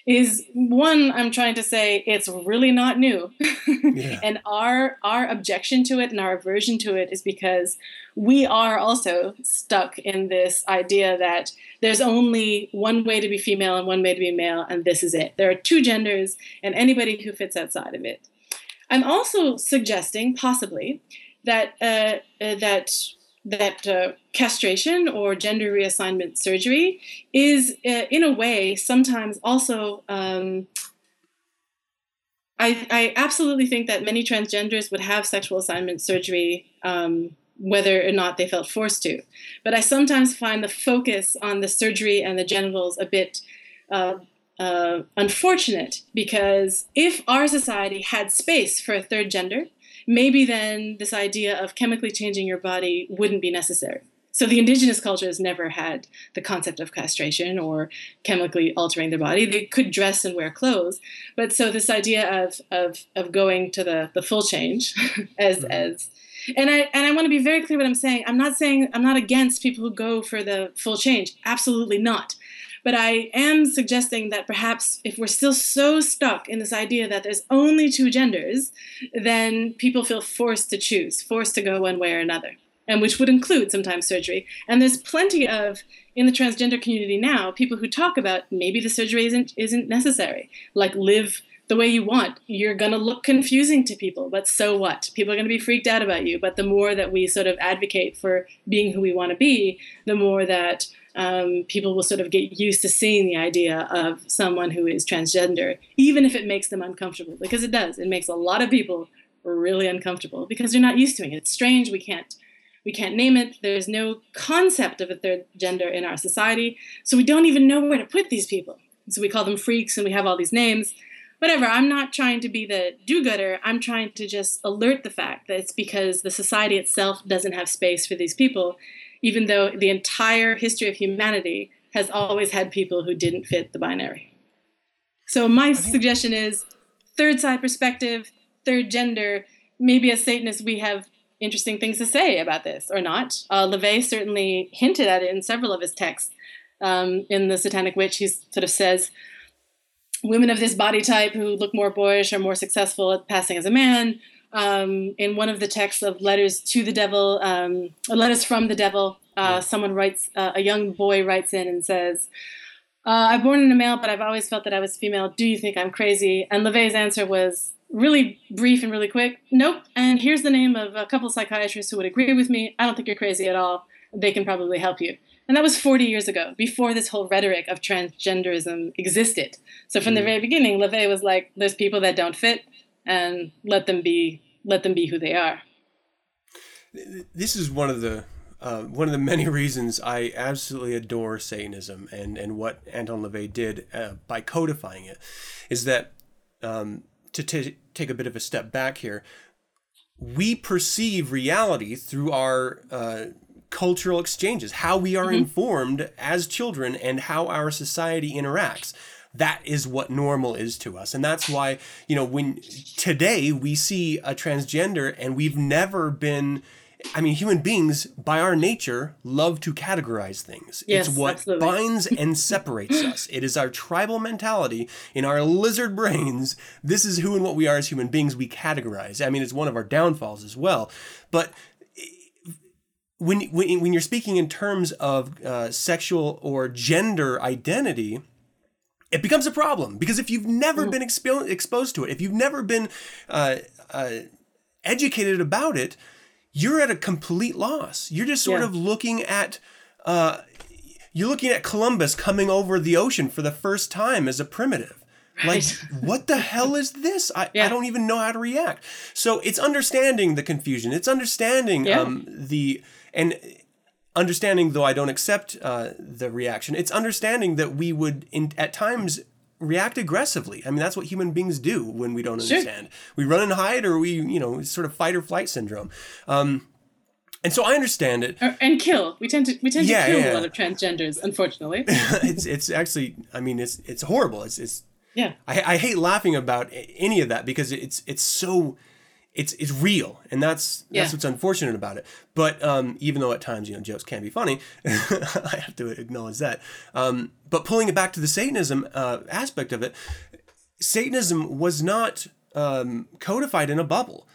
is one i'm trying to say it's really not new. Yeah. and our our objection to it and our aversion to it is because we are also stuck in this idea that there's only one way to be female and one way to be male and this is it. There are two genders and anybody who fits outside of it. I'm also suggesting possibly that uh, uh, that that uh, castration or gender reassignment surgery is, uh, in a way, sometimes also. Um, I, I, absolutely think that many transgenders would have sexual assignment surgery um, whether or not they felt forced to. But I sometimes find the focus on the surgery and the genitals a bit uh, uh, unfortunate because if our society had space for a third gender, maybe then this idea of chemically changing your body wouldn't be necessary. So the indigenous cultures never had the concept of castration or chemically altering their body. They could dress and wear clothes, but so this idea of of, of going to the, the full change as mm-hmm. as and I and I want to be very clear what I'm saying. I'm not saying I'm not against people who go for the full change. Absolutely not. But I am suggesting that perhaps if we're still so stuck in this idea that there's only two genders, then people feel forced to choose, forced to go one way or another, and which would include sometimes surgery. And there's plenty of in the transgender community now people who talk about maybe the surgery isn't isn't necessary, like live the way you want. You're going to look confusing to people, but so what? People are going to be freaked out about you. But the more that we sort of advocate for being who we want to be, the more that um, people will sort of get used to seeing the idea of someone who is transgender, even if it makes them uncomfortable, because it does. It makes a lot of people really uncomfortable because they're not used to it. It's strange. We can't we can't name it. There's no concept of a third gender in our society, so we don't even know where to put these people. So we call them freaks, and we have all these names whatever. I'm not trying to be the do gooder. I'm trying to just alert the fact that it's because the society itself doesn't have space for these people, even though the entire history of humanity has always had people who didn't fit the binary. So, my suggestion is third side perspective, third gender. Maybe as Satanists, we have interesting things to say about this or not. Uh, LaVey certainly hinted at it in several of his texts. Um, in The Satanic Witch, he sort of says, women of this body type who look more boyish are more successful at passing as a man. Um, in one of the texts of letters to the devil, um, letters from the devil, uh, someone writes, uh, a young boy writes in and says, uh, I'm born in a male, but I've always felt that I was female. Do you think I'm crazy? And LaVey's answer was really brief and really quick. Nope. And here's the name of a couple psychiatrists who would agree with me. I don't think you're crazy at all. They can probably help you. And that was 40 years ago, before this whole rhetoric of transgenderism existed. So from mm. the very beginning, LaVey was like, there's people that don't fit and let them be let them be who they are. This is one of the uh, one of the many reasons I absolutely adore Satanism and, and what Anton LaVey did uh, by codifying it is that um, to t- take a bit of a step back here, we perceive reality through our uh, cultural exchanges, how we are mm-hmm. informed as children, and how our society interacts. That is what normal is to us. And that's why, you know, when today we see a transgender and we've never been. I mean, human beings, by our nature, love to categorize things. Yes, it's what absolutely. binds and separates us. It is our tribal mentality in our lizard brains. This is who and what we are as human beings. We categorize. I mean, it's one of our downfalls as well. But when, when, when you're speaking in terms of uh, sexual or gender identity, it becomes a problem because if you've never mm. been expo- exposed to it, if you've never been uh, uh, educated about it, you're at a complete loss. You're just sort Yeah. of looking at uh, you're looking at Columbus coming over the ocean for the first time as a primitive. Like, what the hell is this? I, I don't even know how to react. So it's understanding the confusion. It's understanding Yeah. um, the and understanding though I don't accept uh, the reaction. It's understanding that we would in, at times react aggressively. I mean that's what human beings do when we don't Sure. understand. We run and hide, or we you know sort of fight or flight syndrome. Um, and so I understand it. Or, and kill. We tend to we tend Yeah, to kill yeah. a lot of transgenders, unfortunately. it's it's actually I mean it's it's horrible. It's it's yeah. I, I hate laughing about any of that because it's it's so it's it's real and that's that's what's unfortunate about it. But um, even though at times you know jokes can be funny i have to acknowledge that. Um, but pulling it back to the satanism uh, aspect of it satanism was not um, codified in a bubble.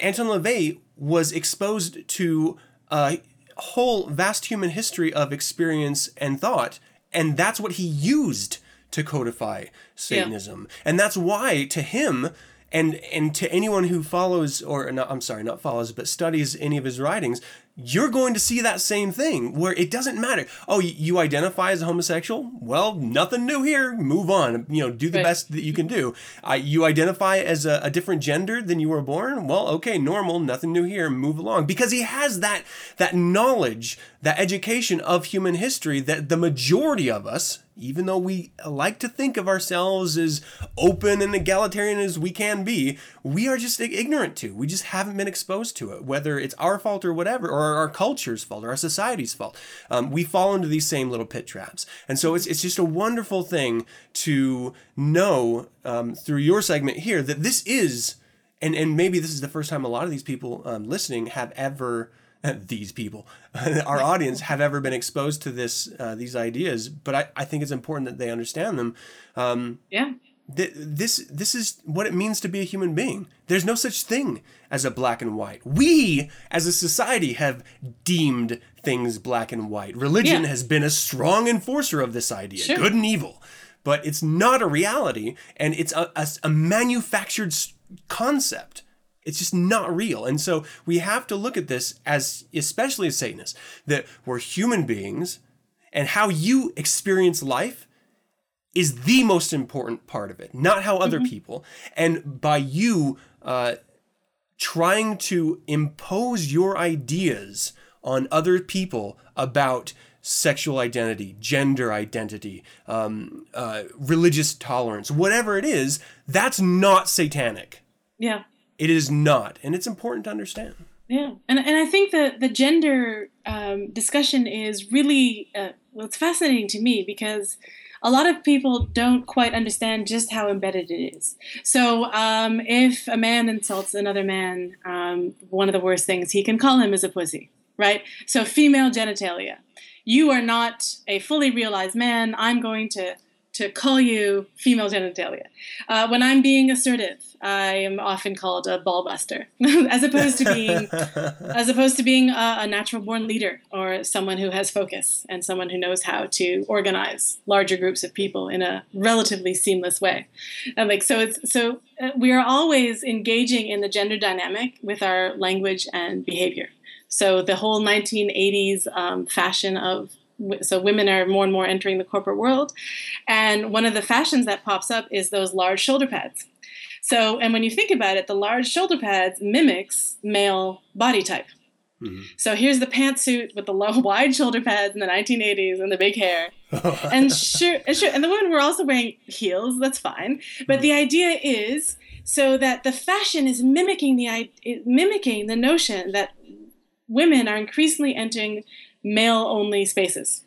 Anton lavey was exposed to a whole vast human history of experience and thought and that's what he used to codify Satanism. And that's why to him and and to anyone who follows or not, I'm sorry, not follows, but studies any of his writings, you're going to see that same thing where it doesn't matter. Oh, you, identify as a homosexual? Well, nothing new here. Move on. You know, do the Right. best that you can do. Uh, you identify as a, a different gender than you were born? Well, okay, normal. Nothing new here. Move along because he has that that knowledge, that education of human history that the majority of us even though we like to think of ourselves as open and egalitarian as we can be, we are just ignorant to. We just haven't been exposed to it, whether it's our fault or whatever, or our culture's fault or our society's fault. Um, we fall into these same little pit traps. And so it's, it's just a wonderful thing to know um, through your segment here that this is, and, and maybe this is the first time a lot of these people um, listening have ever these people, our audience, have ever been exposed to this uh, these ideas. But I, I think it's important that they understand them. Um, Yeah. th- this this is what it means to be a human being. There's no such thing as a black and white. We as a society have deemed things black and white. Religion Yeah. has been a strong enforcer of this idea, Sure. good and evil. But it's not a reality and it's a, a, a manufactured concept. It's just not real. And so we have to look at this as especially as Satanists that we're human beings and how you experience life is the most important part of it, not how other people. And by you uh, trying to impose your ideas on other people about sexual identity, gender identity, um, uh, religious tolerance, whatever it is, that's not satanic. Yeah. It is not. And it's important to understand. Yeah, and and I think that the gender um, discussion is really uh, well, it's fascinating to me because a lot of people don't quite understand just how embedded it is. So um, if a man insults another man, um, one of the worst things he can call him is a pussy, right? So female genitalia. You are not a fully realized man. I'm going to to call you female genitalia. Uh, when I'm being assertive, I am often called a ballbuster, as opposed to being as opposed to being a, a natural born leader or someone who has focus and someone who knows how to organize larger groups of people in a relatively seamless way. And like so, it's so uh, we are always engaging in the gender dynamic with our language and behavior. So the whole 1980s um, fashion of so women are more and more entering the corporate world. And one of the fashions that pops up is those large shoulder pads. So and when you think about it the large shoulder pads mimics male body type. Mm-hmm. So here's the pantsuit with the low wide shoulder pads in the 1980s and the big hair. And sure, and sure and the women were also wearing heels that's fine. But the mm-hmm. idea is so that the fashion is mimicking the mimicking the notion that women are increasingly entering male only spaces.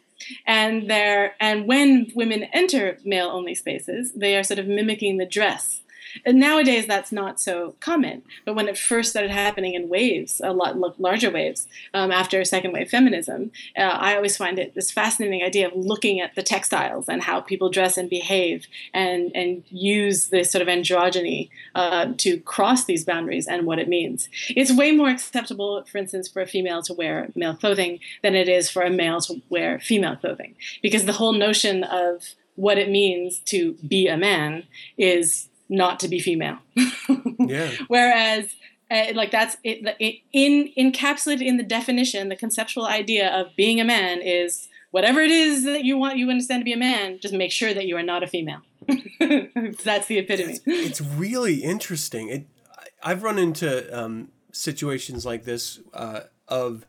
And and when women enter male only spaces they are sort of mimicking the dress and nowadays that's not so common. But when it first started happening in waves a lot larger waves um, after second wave feminism uh, i always find it this fascinating idea of looking at the textiles and how people dress and behave and and use this sort of androgyny uh, to cross these boundaries and what it means. It's way more acceptable for instance for a female to wear male clothing than it is for a male to wear female clothing. Because the whole notion of what it means to be a man is not to be female Yeah. Whereas, uh, like that's it, it, in encapsulated in the definition, the conceptual idea of being a man is whatever it is that you want you understand to be a man. Just make sure that you are not a female. that's the epitome. it's really interesting. It, I've run into um, situations like this uh, of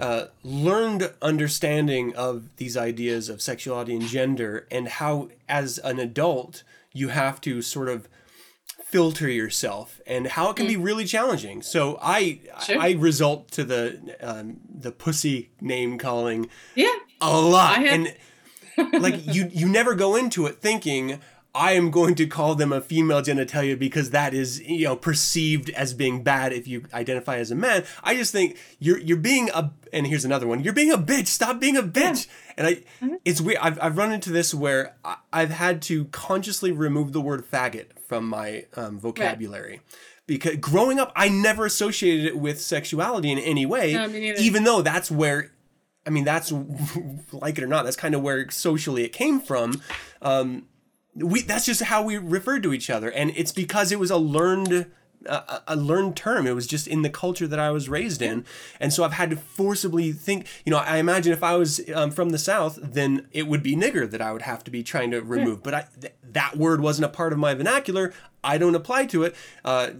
uh, learned understanding of these ideas of sexuality and gender, and how, as an adult, you have to sort of filter yourself, and how it can be really challenging. So I Sure. I result to the um, the pussy name calling Yeah, a lot and like you you never go into it thinking I am going to call them a female genitalia because that is you know perceived as being bad if you identify as a man. I just think you're you're being a and here's another one. You're being a bitch. Stop being a bitch. And I it's weird. I've I've run into this where I, I've had to consciously remove the word faggot from my um, vocabulary. Because growing up, I never associated it with sexuality in any way, No, even though that's where I mean, that's like it or not, that's kind of where socially it came from. Um, we that's just how we referred to each other, and it's because it was a learned uh, a learned term. It was just in the culture that I was raised in, and so I've had to forcibly think. You know, I imagine if I was um, from the South, then it would be nigger that I would have to be trying to remove. But I, th- that word wasn't a part of my vernacular. I don't apply to it. Uh,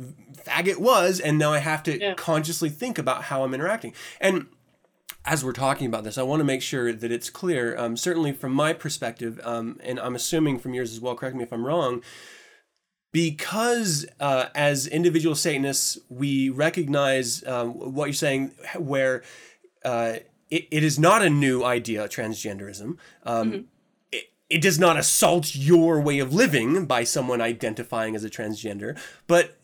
faggot was, and now I have to Yeah. consciously think about how I'm interacting. And as we're talking about this, I want to make sure that it's clear, um, certainly from my perspective, um, and I'm assuming from yours as well, correct me if I'm wrong, because uh, as individual Satanists, we recognize um, what you're saying, where uh, it, it is not a new idea, transgenderism. Um, it, it does not assault your way of living by someone identifying as a transgender, but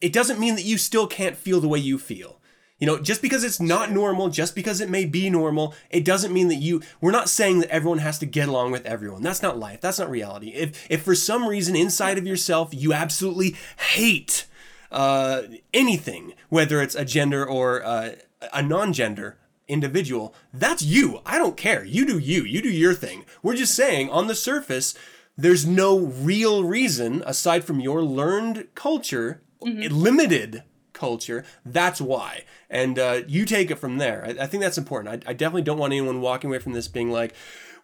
it doesn't mean that you still can't feel the way you feel. You know, just because it's not normal, just because it may be normal, it doesn't mean that you we're not saying that everyone has to get along with everyone. That's not life. That's not reality. If if for some reason inside of yourself you absolutely hate uh, anything, whether it's a gender or uh, a non-gender individual, that's you. I don't care. You do you. You do your thing. We're just saying on the surface there's no real reason aside from your learned culture, limited culture. That's why. And uh, you take it from there. I, I think that's important. I, I definitely don't want anyone walking away from this being like,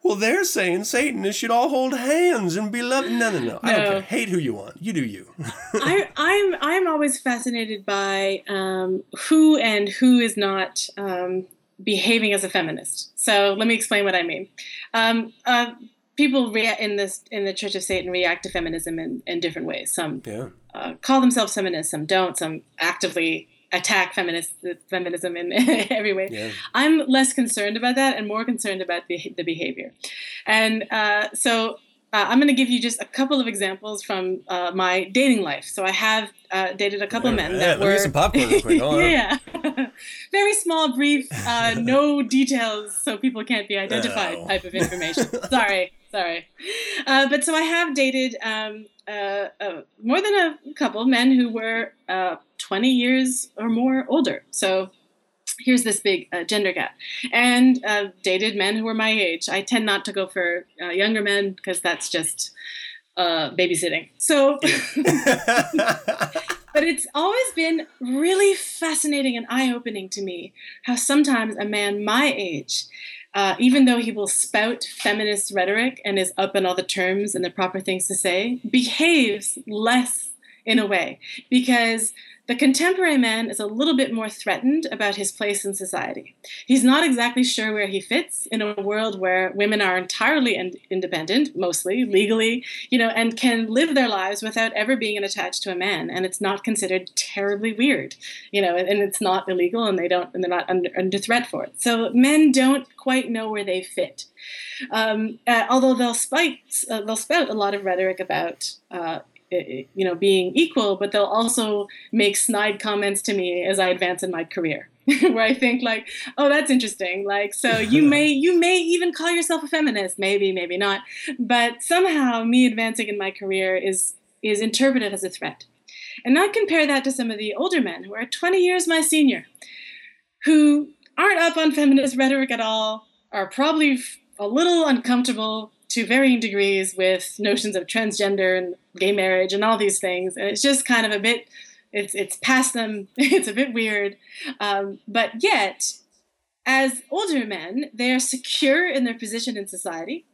well, they're saying Satanists should all hold hands and be loved. No, no, no. I don't care. Hate who you want. You do you. I, I'm I'm always fascinated by um, who and who is not um, behaving as a feminist. So let me explain what I mean. Um, uh, people rea- in this in the Church of Satan react to feminism in, in different ways. Some yeah. Uh, call themselves feminists, some don't. Some actively attack feminist feminism in every way. Yeah. I'm less concerned about that and more concerned about the, the behavior. And uh, so uh, I'm going to give you just a couple of examples from uh, my dating life. So I have uh, dated a couple of men Yeah, that were some popcorn real quick. Yeah, very small, brief, uh, no details, so people can't be identified Oh. type of information. sorry, sorry. Uh, but so I have dated um, uh, uh, more than a couple men who were uh, 20 years or more older. So here's this big uh, gender gap and uh, dated men who were my age i tend not to go for uh, younger men because that's just uh, babysitting so but it's always been really fascinating and eye-opening to me how sometimes a man my age uh, even though he will spout feminist rhetoric and is up in all the terms and the proper things to say behaves less in a way because the contemporary man is a little bit more threatened about his place in society. He's not exactly sure where he fits in a world where women are entirely in- independent, mostly legally, you know, and can live their lives without ever being attached to a man, and it's not considered terribly weird, you know, and it's not illegal, and they don't, and they're not under, under threat for it. So men don't quite know where they fit. Um, uh, although they'll spite, uh, they'll spout a lot of rhetoric about. Uh, Eh, you know, being equal, but they'll also make snide comments to me as I advance in my career, where I think like, oh, that's interesting. Like, so you may you may even call yourself a feminist, maybe, maybe not, but somehow me advancing in my career is is interpreted as a threat. And I compare that to some of the older men who are 20 years my senior, who aren't up on feminist rhetoric at all, are probably a little uncomfortable to varying degrees with notions of transgender and gay marriage and all these things. And it's just kind of a bit, it's, it's past them, it's a bit weird. Um, but yet, as older men, they are secure in their position in society.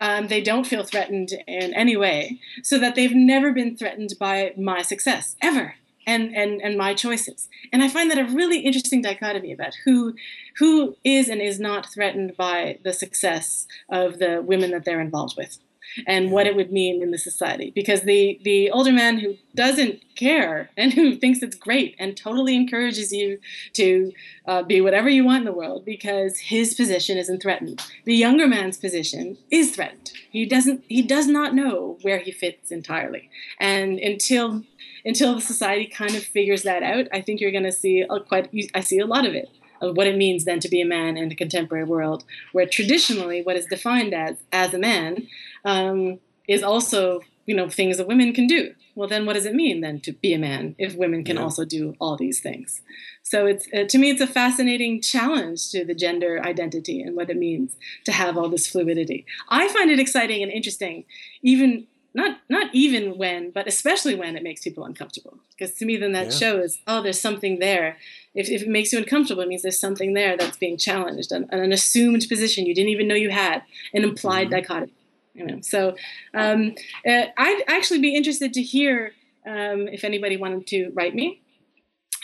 Um, they don't feel threatened in any way, so that they've never been threatened by my success ever, and and and my choices. And I find that a really interesting dichotomy about who who is and is not threatened by the success of the women that they're involved with, and what it would mean in the society. Because the the older man who doesn't care and who thinks it's great and totally encourages you to uh, be whatever you want in the world because his position isn't threatened. The younger man's position is threatened. He doesn't. He does not know where he fits entirely, and until until the society kind of figures that out, I think you're going to see a quite. I see a lot of it of what it means then to be a man in the contemporary world, where traditionally what is defined as as a man um, is also you know things that women can do. Well, then what does it mean then to be a man if women can Yeah. also do all these things? So it's uh, to me it's a fascinating challenge to the gender identity and what it means to have all this fluidity. I find it exciting and interesting, even not not even when, but especially when it makes people uncomfortable. Because to me, then that Yeah. shows oh, there's something there. If, if it makes you uncomfortable, it means there's something there that's being challenged, an, an assumed position you didn't even know you had, an implied dichotomy. You know, so um, uh, I'd actually be interested to hear um, if anybody wanted to write me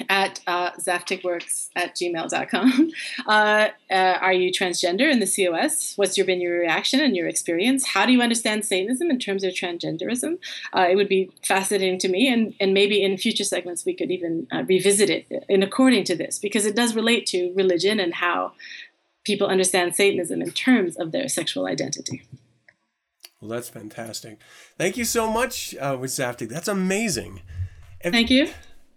at uh, zaftigworks at gmail.com. Uh, uh, are you transgender in the COS? What's your been your reaction and your experience? How do you understand Satanism in terms of transgenderism? Uh, it would be fascinating to me, and, and maybe in future segments we could even uh, revisit it in according to this, because it does relate to religion and how people understand Satanism in terms of their sexual identity. Well, that's fantastic. Thank you so much, uh, Witch Zaftig. That's amazing. Thank you.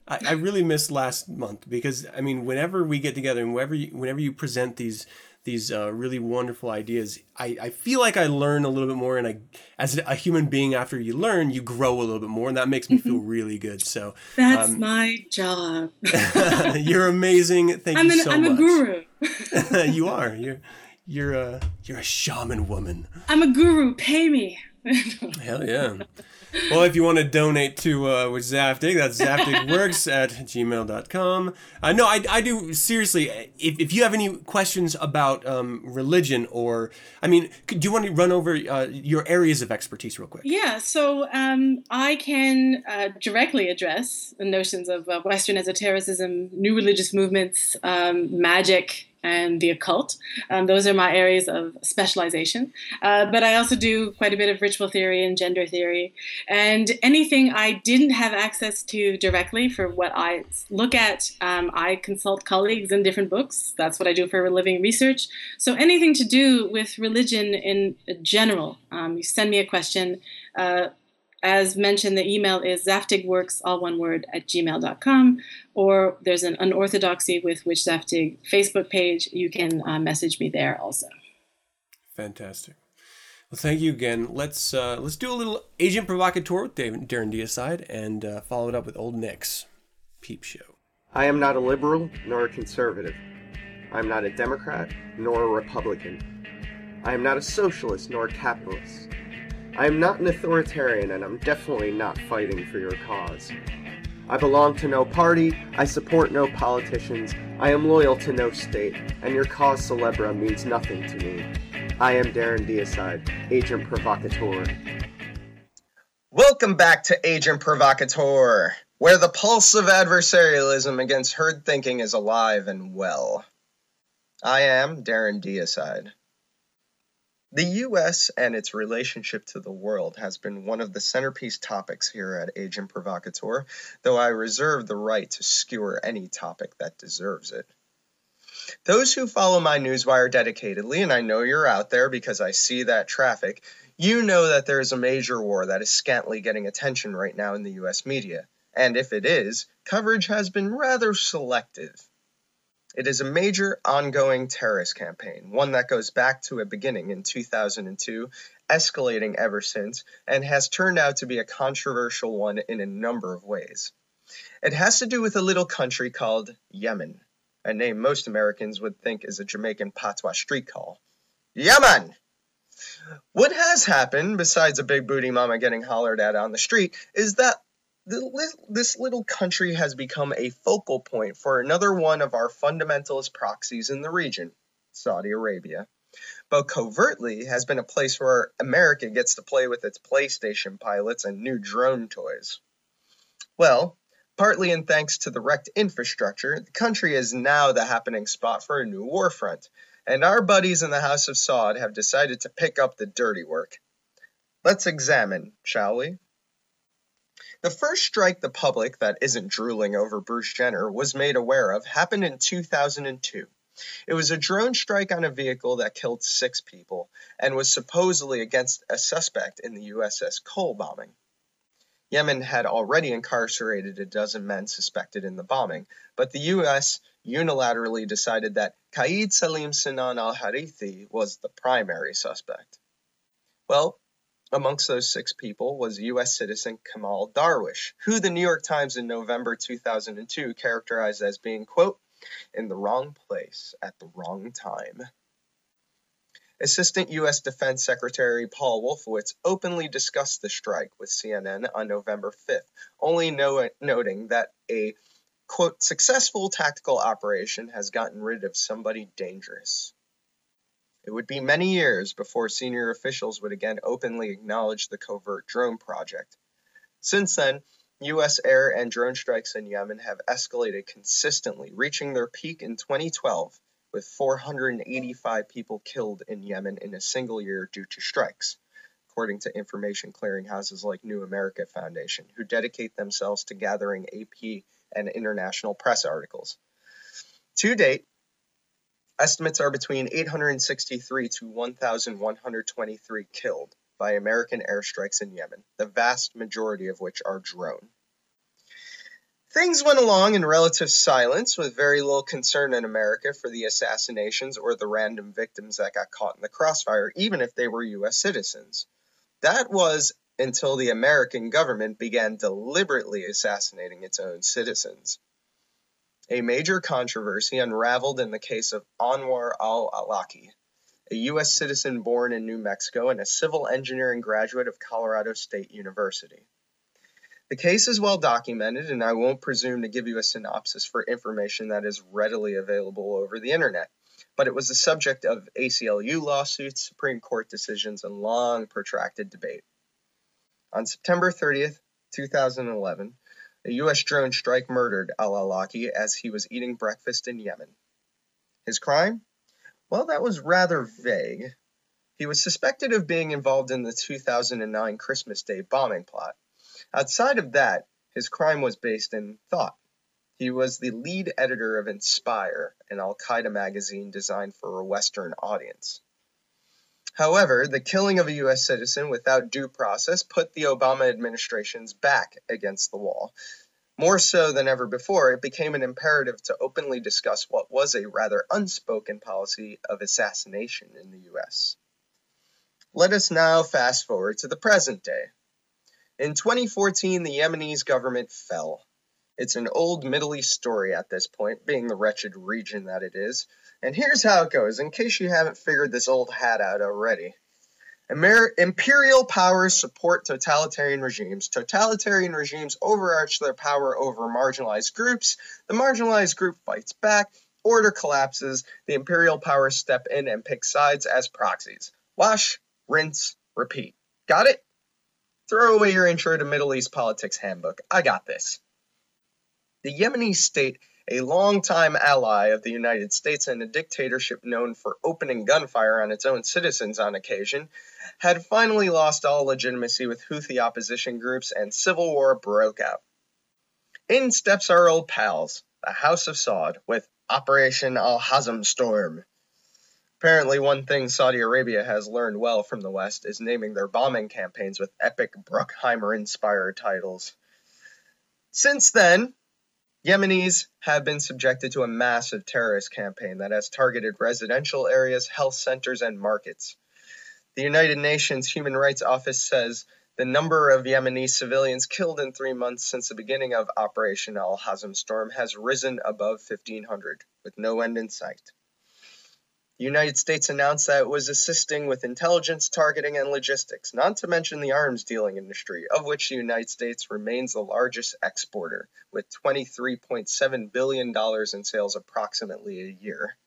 I, I really missed last month because I mean, whenever we get together and whenever you, whenever you present these these uh, really wonderful ideas, I, I feel like I learn a little bit more, and I, as a human being, after you learn, you grow a little bit more, and that makes me feel really good. So That's um, my job. you're amazing. Thank I'm, you an, so I'm much. a guru. you are. You're you're a you're a shaman woman. I'm a guru. Pay me. Hell yeah. Well, if you want to donate to uh, Witch Zaftig, that's zaftigworks at gmail.com. Uh, no, I, I do, seriously, if, if you have any questions about um, religion or, I mean, do you want to run over uh, your areas of expertise real quick? Yeah, so um, I can uh, directly address the notions of uh, Western esotericism, new religious movements, um, magic, and the occult. Um, those are my areas of specialization. Uh, but I also do quite a bit of ritual theory and gender theory. And anything I didn't have access to directly for what I look at, um, I consult colleagues in different books. That's what I do for living research. So anything to do with religion in general, um, you send me a question. Uh, as mentioned, the email is zaftigworks, all one word, at gmail.com, or there's an Unorthodoxy with Witch Zaftig Facebook page. You can uh, message me there also. Fantastic. Well, thank you again. Let's uh, let's do a little agent provocateur with David, Darren Deicide and uh, follow it up with Old Nick's peep show. I am not a liberal nor a conservative. I am not a Democrat nor a Republican. I am not a socialist nor a capitalist. I am not an authoritarian and I'm definitely not fighting for your cause. I belong to no party, I support no politicians, I am loyal to no state, and your cause celebra means nothing to me. I am Darren Deicide, agent provocateur. Welcome back to Agent Provocateur, where the pulse of adversarialism against herd thinking is alive and well. I am Darren Deicide. The US and its relationship to the world has been one of the centerpiece topics here at Agent Provocateur, though I reserve the right to skewer any topic that deserves it. Those who follow my newswire dedicatedly, and I know you're out there because I see that traffic, you know that there is a major war that is scantily getting attention right now in the US media. And if it is, coverage has been rather selective. It is a major ongoing terrorist campaign, one that goes back to a beginning in 2002, escalating ever since, and has turned out to be a controversial one in a number of ways. It has to do with a little country called Yemen, a name most Americans would think is a Jamaican patois street call. Yemen! What has happened, besides a big booty mama getting hollered at on the street, is that this little country has become a focal point for another one of our fundamentalist proxies in the region, Saudi Arabia. But covertly has been a place where America gets to play with its PlayStation pilots and new drone toys. Well, partly in thanks to the wrecked infrastructure, the country is now the happening spot for a new war front, and our buddies in the House of Saud have decided to pick up the dirty work. Let's examine, shall we? The first strike the public that isn't drooling over Bruce Jenner was made aware of happened in 2002. It was a drone strike on a vehicle that killed six people and was supposedly against a suspect in the USS Cole bombing. Yemen had already incarcerated a dozen men suspected in the bombing, but the US unilaterally decided that Qaid Salim Sinan al Harithi was the primary suspect. Well, Amongst those six people was U.S. citizen Kamal Darwish, who the New York Times in November 2002 characterized as being, quote, in the wrong place at the wrong time. Assistant U.S. Defense Secretary Paul Wolfowitz openly discussed the strike with CNN on November 5th, only no- noting that a, quote, successful tactical operation has gotten rid of somebody dangerous. It would be many years before senior officials would again openly acknowledge the covert drone project. Since then, U.S. air and drone strikes in Yemen have escalated consistently, reaching their peak in 2012, with 485 people killed in Yemen in a single year due to strikes, according to information clearinghouses like New America Foundation, who dedicate themselves to gathering AP and international press articles. To date, Estimates are between 863 to 1,123 killed by American airstrikes in Yemen, the vast majority of which are drone. Things went along in relative silence with very little concern in America for the assassinations or the random victims that got caught in the crossfire, even if they were U.S. citizens. That was until the American government began deliberately assassinating its own citizens. A major controversy unraveled in the case of Anwar al Awlaki, a U.S. citizen born in New Mexico and a civil engineering graduate of Colorado State University. The case is well documented, and I won't presume to give you a synopsis for information that is readily available over the internet. But it was the subject of ACLU lawsuits, Supreme Court decisions, and long protracted debate. On September 30th, 2011, a U.S. drone strike murdered al Awlaki as he was eating breakfast in Yemen. His crime? Well, that was rather vague. He was suspected of being involved in the 2009 Christmas Day bombing plot. Outside of that, his crime was based in thought. He was the lead editor of Inspire, an Al Qaeda magazine designed for a Western audience. However, the killing of a U.S. citizen without due process put the Obama administration's back against the wall. More so than ever before, it became an imperative to openly discuss what was a rather unspoken policy of assassination in the U.S. Let us now fast forward to the present day. In 2014, the Yemenis government fell. It's an old Middle East story at this point, being the wretched region that it is. And here's how it goes, in case you haven't figured this old hat out already. Amer- imperial powers support totalitarian regimes. Totalitarian regimes overarch their power over marginalized groups. The marginalized group fights back. Order collapses. The imperial powers step in and pick sides as proxies. Wash, rinse, repeat. Got it? Throw away your intro to Middle East politics handbook. I got this. The Yemeni state, a longtime ally of the United States and a dictatorship known for opening gunfire on its own citizens on occasion, had finally lost all legitimacy with Houthi opposition groups and civil war broke out. In steps our old pals, the House of Saud, with Operation Al Hazm Storm. Apparently, one thing Saudi Arabia has learned well from the West is naming their bombing campaigns with epic Bruckheimer inspired titles. Since then, Yemenis have been subjected to a massive terrorist campaign that has targeted residential areas, health centers, and markets. The United Nations Human Rights Office says the number of Yemeni civilians killed in three months since the beginning of Operation Al Hazm Storm has risen above 1,500, with no end in sight. The United States announced that it was assisting with intelligence, targeting, and logistics, not to mention the arms dealing industry, of which the United States remains the largest exporter, with $23.7 billion in sales approximately a year.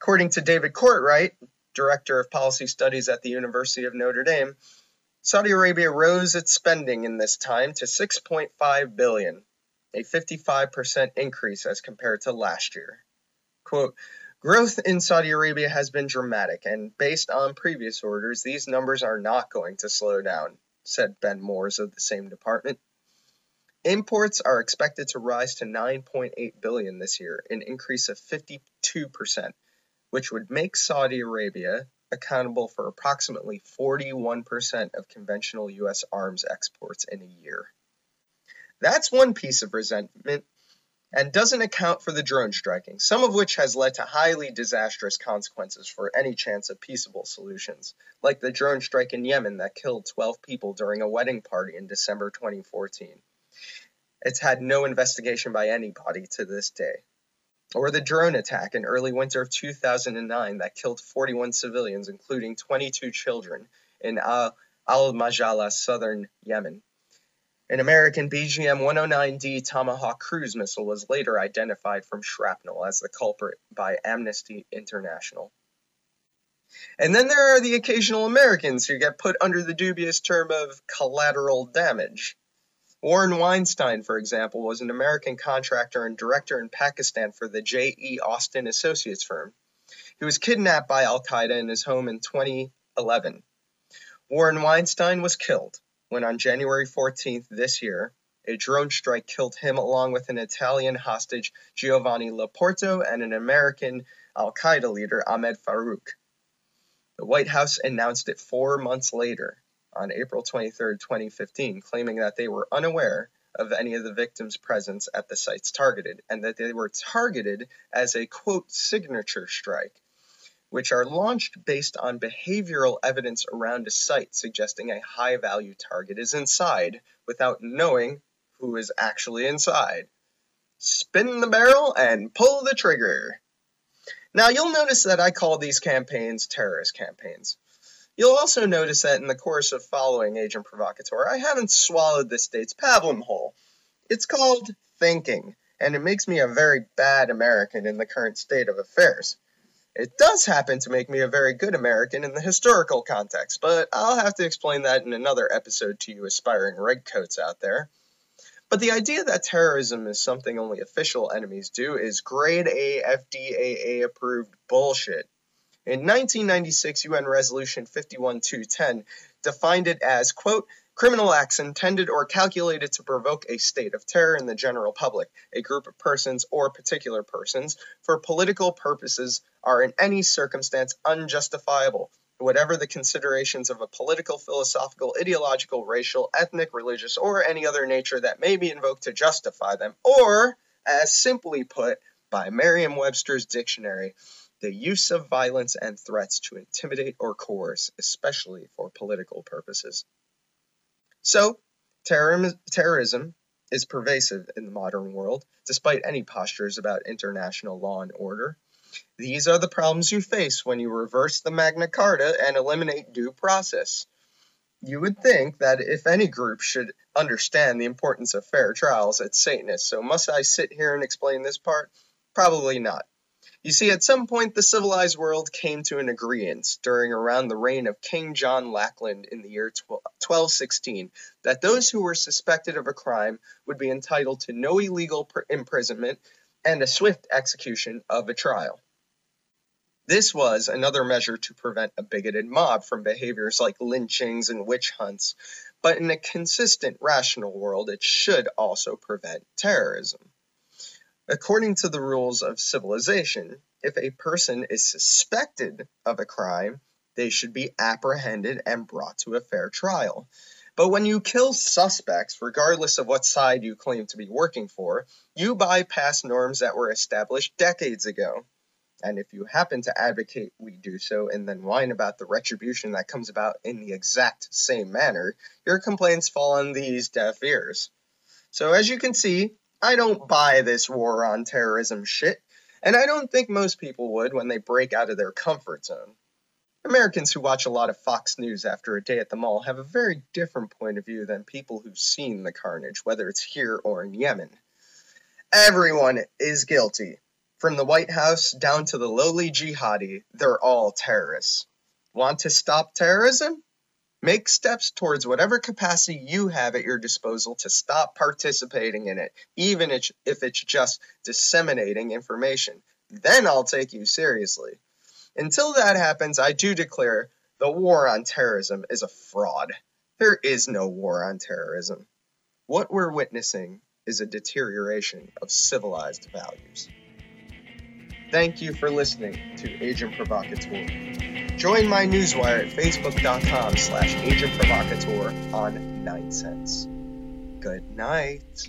According to David Cortright, Director of Policy Studies at the University of Notre Dame, Saudi Arabia rose its spending in this time to 6.5 billion, a 55% increase as compared to last year. Quote, Growth in Saudi Arabia has been dramatic, and based on previous orders, these numbers are not going to slow down, said Ben Moores of the same department. Imports are expected to rise to 9.8 billion this year, an increase of 52%, which would make Saudi Arabia accountable for approximately 41% of conventional US arms exports in a year. That's one piece of resentment and doesn't account for the drone striking, some of which has led to highly disastrous consequences for any chance of peaceable solutions, like the drone strike in Yemen that killed 12 people during a wedding party in December 2014. It's had no investigation by anybody to this day. Or the drone attack in early winter of 2009 that killed 41 civilians, including 22 children, in Al Majala, southern Yemen. An American BGM 109D Tomahawk cruise missile was later identified from shrapnel as the culprit by Amnesty International. And then there are the occasional Americans who get put under the dubious term of collateral damage. Warren Weinstein, for example, was an American contractor and director in Pakistan for the J.E. Austin Associates firm. He was kidnapped by Al Qaeda in his home in 2011. Warren Weinstein was killed when on January 14th this year, a drone strike killed him along with an Italian hostage, Giovanni Lo Porto, and an American Al Qaeda leader, Ahmed Farouk. The White House announced it four months later, on April 23, 2015, claiming that they were unaware of any of the victims' presence at the sites targeted, and that they were targeted as a quote signature strike, which are launched based on behavioral evidence around a site suggesting a high value target is inside without knowing who is actually inside. Spin the barrel and pull the trigger. Now, you'll notice that I call these campaigns terrorist campaigns. You'll also notice that in the course of following Agent Provocateur, I haven't swallowed the state's pablum whole. It's called thinking, and it makes me a very bad American in the current state of affairs. It does happen to make me a very good American in the historical context, but I'll have to explain that in another episode to you aspiring redcoats out there. But the idea that terrorism is something only official enemies do is grade A FDAA approved bullshit. In 1996, UN Resolution 51210 defined it as, quote, criminal acts intended or calculated to provoke a state of terror in the general public, a group of persons or particular persons, for political purposes are in any circumstance unjustifiable, whatever the considerations of a political, philosophical, ideological, racial, ethnic, religious, or any other nature that may be invoked to justify them, or, as simply put by Merriam Webster's dictionary, the use of violence and threats to intimidate or coerce, especially for political purposes. So, terrorism, terrorism is pervasive in the modern world, despite any postures about international law and order. These are the problems you face when you reverse the Magna Carta and eliminate due process. You would think that if any group should understand the importance of fair trials, it's Satanists. So, must I sit here and explain this part? Probably not. You see, at some point, the civilized world came to an agreement during around the reign of King John Lackland in the year 1216 that those who were suspected of a crime would be entitled to no illegal pr- imprisonment and a swift execution of a trial. This was another measure to prevent a bigoted mob from behaviors like lynchings and witch hunts, but in a consistent, rational world, it should also prevent terrorism. According to the rules of civilization, if a person is suspected of a crime, they should be apprehended and brought to a fair trial. But when you kill suspects, regardless of what side you claim to be working for, you bypass norms that were established decades ago. And if you happen to advocate we do so and then whine about the retribution that comes about in the exact same manner, your complaints fall on these deaf ears. So, as you can see, I don't buy this war on terrorism shit, and I don't think most people would when they break out of their comfort zone. Americans who watch a lot of Fox News after a day at the mall have a very different point of view than people who've seen the carnage, whether it's here or in Yemen. Everyone is guilty. From the White House down to the lowly jihadi, they're all terrorists. Want to stop terrorism? Make steps towards whatever capacity you have at your disposal to stop participating in it, even if it's just disseminating information. Then I'll take you seriously. Until that happens, I do declare the war on terrorism is a fraud. There is no war on terrorism. What we're witnessing is a deterioration of civilized values. Thank you for listening to Agent Provocateur. Join my newswire at facebook.com slash agent provocateur on 9sense. Good night.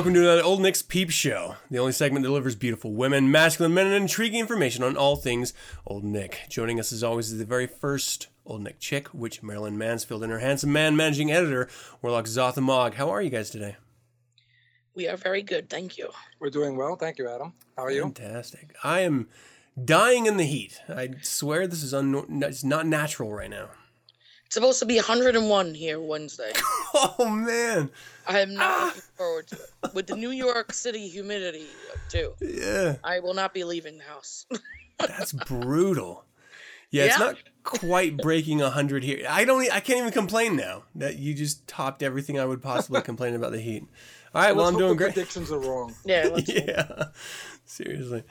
Welcome to another Old Nick's Peep Show, the only segment that delivers beautiful women, masculine men, and intriguing information on all things Old Nick. Joining us as always is the very first Old Nick chick, Witch Marilyn Mansfield and her handsome man managing editor, Warlock Zothamog. How are you guys today? We are very good, thank you. We're doing well, thank you, Adam. How are you? Fantastic. I am dying in the heat. I swear this is un- it's not natural right now. It's supposed to be 101 here Wednesday. Oh man. I am not ah. looking forward to it. With the New York City humidity too. Yeah. I will not be leaving the house. That's brutal. Yeah, it's not quite breaking 100 here. I don't I can't even complain now that you just topped everything I would possibly complain about the heat. All right, well Let's I'm doing great. Predictions are wrong. Yeah, let's yeah. Seriously.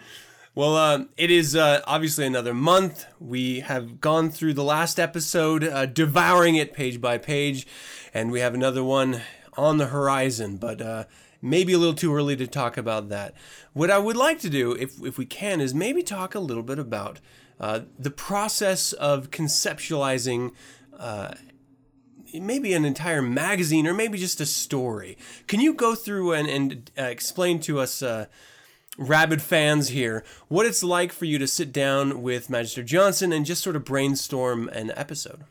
Well, um, it is uh, obviously another month. We have gone through the last episode, uh, devouring it page by page, and we have another one on the horizon, but uh, maybe a little too early to talk about that. What I would like to do, if, if we can, is maybe talk a little bit about uh, the process of conceptualizing uh, maybe an entire magazine or maybe just a story. Can you go through and, and uh, explain to us, uh, rabid fans here, what it's like for you to sit down with Magister Johnson and just sort of brainstorm an episode?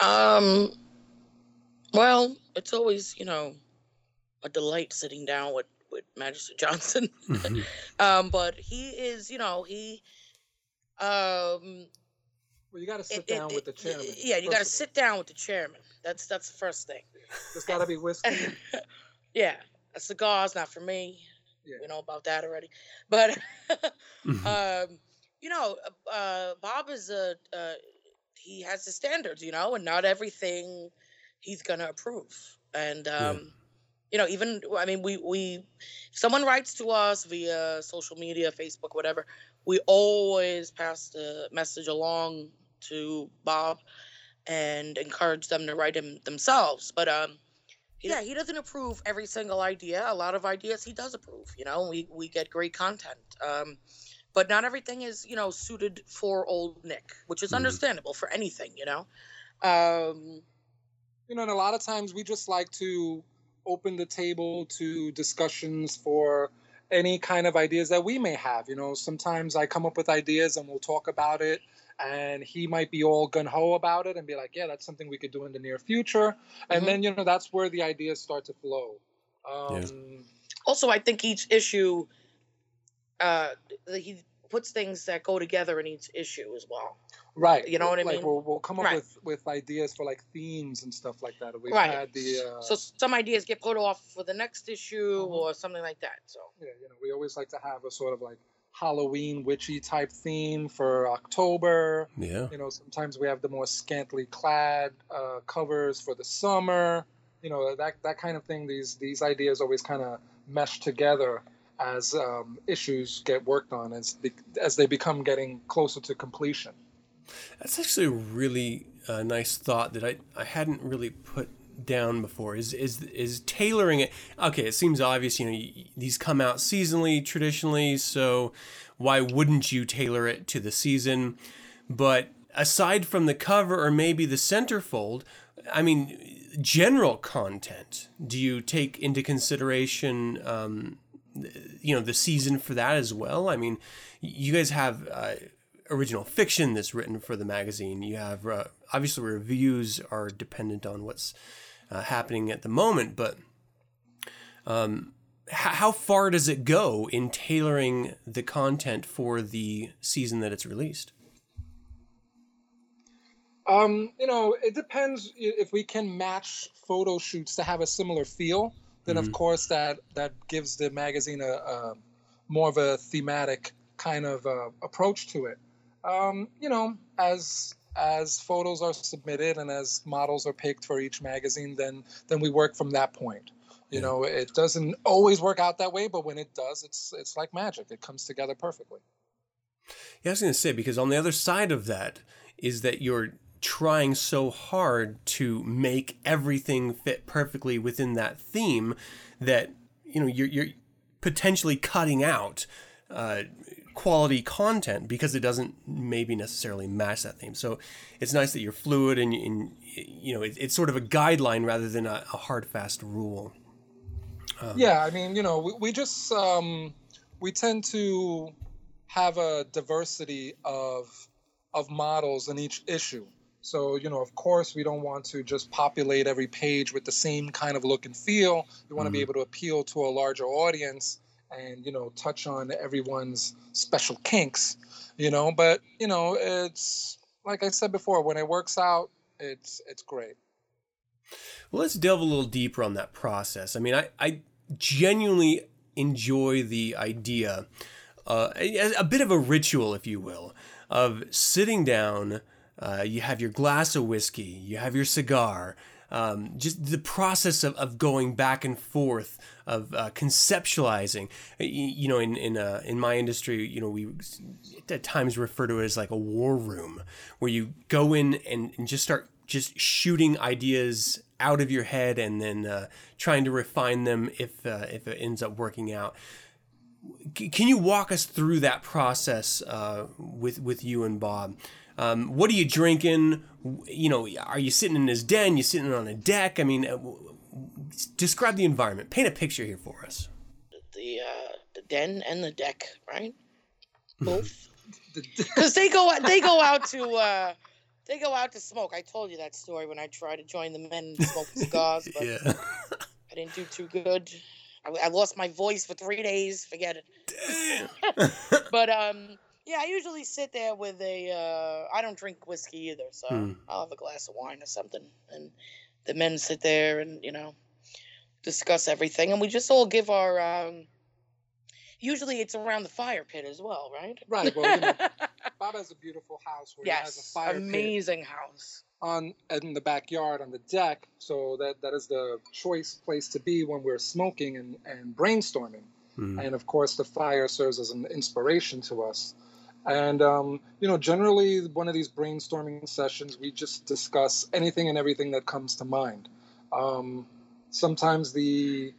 Um, well, it's always you know a delight sitting down with with Magister Johnson. um, but he is, you know, he. Um, Well, you got to sit it- it- down with the chairman. yeah, you got to sit down with the chairman. That's that's the first thing. There's got to be whiskey. Yeah, a cigar's not for me. Yeah. We know about that already. But Mm-hmm. um, you know, uh, uh, Bob is a uh, he has his standards, you know, and not everything he's gonna approve. And um, you know, even I mean, we we if someone writes to us via social media, Facebook, whatever, we always pass the message along to Bob and encourage them to write him themselves. But um, yeah, he doesn't approve every single idea. A lot of ideas he does approve. You know, we we get great content. Um, but not everything is you know suited for old Nick, which is understandable for anything. You know. Um, you know, and a lot of times we just like to open the table to discussions for any kind of ideas that we may have. You know, sometimes I come up with ideas and we'll talk about it, and he might be all gun ho about it and be like, "Yeah, that's something we could do in the near future," and Mhm. then you know that's where the ideas start to flow. Um, Yeah. also, I think each issue, uh, he puts things that go together in each issue as well. Right. You know what I like mean? We'll, we'll come up Right. with, with ideas for like themes and stuff like that. We've Right. had the uh, So some ideas get put off for the next issue Mhm. or something like that. So yeah, you know, we always like to have a sort of like Halloween witchy type theme for October. Yeah. You know, sometimes we have the more scantily clad uh, covers for the summer. You know, that that kind of thing. These these ideas always kind of mesh together as um, issues get worked on as be, as they become getting closer to completion. That's actually a really uh, nice thought that I, I hadn't really put down before. Is is is tailoring it? Okay, it seems obvious. You know, y- these come out seasonally traditionally, so why wouldn't you tailor it to the season? But aside from the cover or maybe the centerfold, I mean, general content. Do you take into consideration? Um, you know the season for that as well. I mean, you guys have uh, original fiction that's written for the magazine. You have uh, obviously reviews are dependent on what's uh, happening at the moment, but um, h- how far does it go in tailoring the content for the season that it's released? Um, you know, it depends if we can match photo shoots to have a similar feel. Then of Mhm. course that that gives the magazine a, a more of a thematic kind of uh, approach to it. Um, you know, as as photos are submitted and as models are picked for each magazine, then then we work from that point. You know, it doesn't always work out that way, but when it does, it's it's like magic. It comes together perfectly. Yeah, I was going to say because on the other side of that is that you're trying so hard to make everything fit perfectly within that theme that you know you're you're potentially cutting out uh, quality content because it doesn't maybe necessarily match that theme. So it's nice that you're fluid and, and you know it, it's sort of a guideline rather than a, a hard fast rule. Um, yeah, I mean, you know, we, we just um, we tend to have a diversity of of models in each issue. So, you know, of course, we don't want to just populate every page with the same kind of look and feel. We want to be able to appeal to a larger audience and, you know, touch on everyone's special kinks, you know, but, you know, it's like I said before, when it works out, it's it's great. Well, let's delve a little deeper on that process. I mean, I, I genuinely enjoy the idea, uh, a, a bit of a ritual, if you will, of sitting down. Uh, you have your glass of whiskey, you have your cigar, um, just the process of, of going back and forth of uh, conceptualizing. You, you, know in in uh, in my industry you know we at times refer to it as like a war room where you go in and, and just start just shooting ideas out of your head and then uh, trying to refine them if uh, if it ends up working out can you walk us through that process uh, with with you and Bob um, what are you drinking? You know, are you sitting in his den? You sitting on a deck? I mean, uh, describe the environment. Paint a picture here for us. The uh, the den and the deck, right? Both. Because they go they go out to uh, they go out to smoke. I told you that story when I tried to join the men smoking cigars, but yeah. I didn't do too good. I, I lost my voice for three days. Forget it. but um, yeah, I usually sit there with a. Uh, I don't drink whiskey either, so Hmm. I'll have a glass of wine or something, and the men sit there and you know discuss everything, and we just all give our. Um, usually, it's around the fire pit as well, right? Right. Well, you know, Bob has a beautiful house where he has a yes, fire pit amazing house. on in the backyard on the deck. So that that is the choice place to be when we're smoking and, and brainstorming. Mhm. And of course, the fire serves as an inspiration to us. And um, you know, generally, one of these brainstorming sessions, we just discuss anything and everything that comes to mind. Um, sometimes the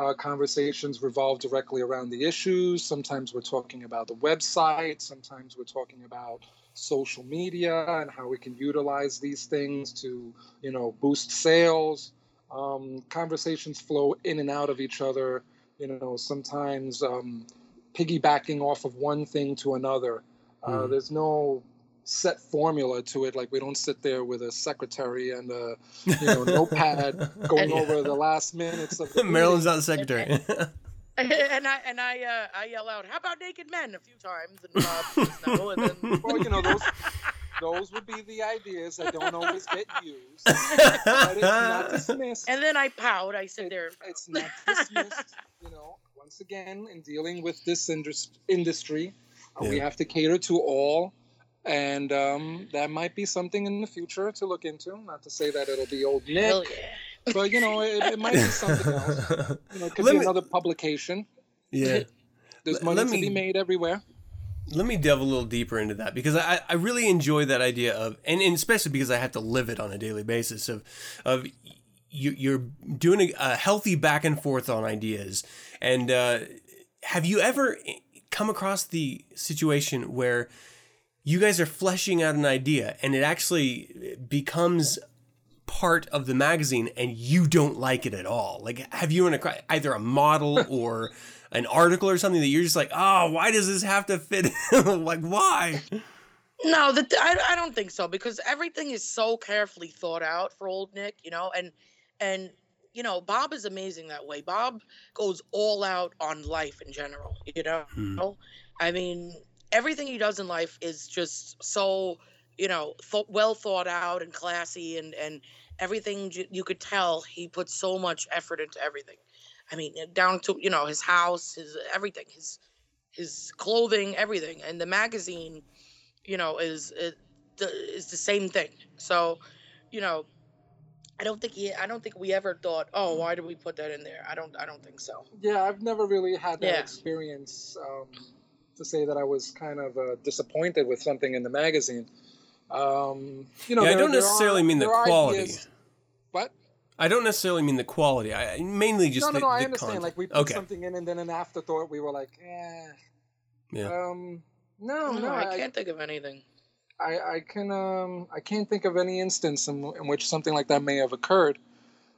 uh, conversations revolve directly around the issues. Sometimes we're talking about the website. Sometimes we're talking about social media and how we can utilize these things to, you know, boost sales. Um, conversations flow in and out of each other. You know, sometimes um, piggybacking off of one thing to another. Uh, Mhm. There's no set formula to it. Like we don't sit there with a secretary and a you know notepad going Yeah. over the last minutes of the Maryland's meeting. not the secretary. and I and I uh, I yell out, "How about naked men?" a few times, and Bob says no, and then Well, you know those those would be the ideas that don't always get used. But it's not dismissed. and then I pout. I sit there. It's not dismissed. You know, once again, in dealing with this indus- industry, uh, we have to cater to all. And um, that might be something in the future to look into. Not to say that it'll be old Nick, Hell yeah. but you know, it, it might be something else. You know, it could Let be me- another publication. yeah. There's money let to me- be made everywhere. let me delve a little deeper into that because I, I really enjoy that idea of and, and especially because I have to live it on a daily basis of of you, you're doing a, a healthy back and forth on ideas and uh, have you ever come across the situation where you guys are fleshing out an idea and it actually becomes part of the magazine and you don't like it at all like have you in a either a model or an article or something that you're just like oh why does this have to fit like why No, that I, I don't think so because everything is so carefully thought out for old Nick, you know, and and you know Bob is amazing that way. Bob goes all out on life in general, you know. Hmm. I mean, everything he does in life is just so you know th- well thought out and classy, and and everything j- you could tell he puts so much effort into everything. I mean, down to you know his house, his everything, his his clothing, everything, and the magazine you know, is it the- is the same thing. So, you know, I don't think he, I don't think we ever thought, oh, why did we put that in there? I don't, I don't think so. Yeah, I've never really had that Yeah. experience um, to say that I was kind of uh, disappointed with something in the magazine. Um, you know, Yeah, I don't necessarily are- mean the quality. ideas- What? I don't necessarily mean the quality. I I- mainly just no, no, the, no. I understand. content. Like we put okay. something in, and then an afterthought, we were like, eh. Yeah. Um, no, No, no, I can't think of anything. I, I can um I can't think of any instance in, in which something like that may have occurred.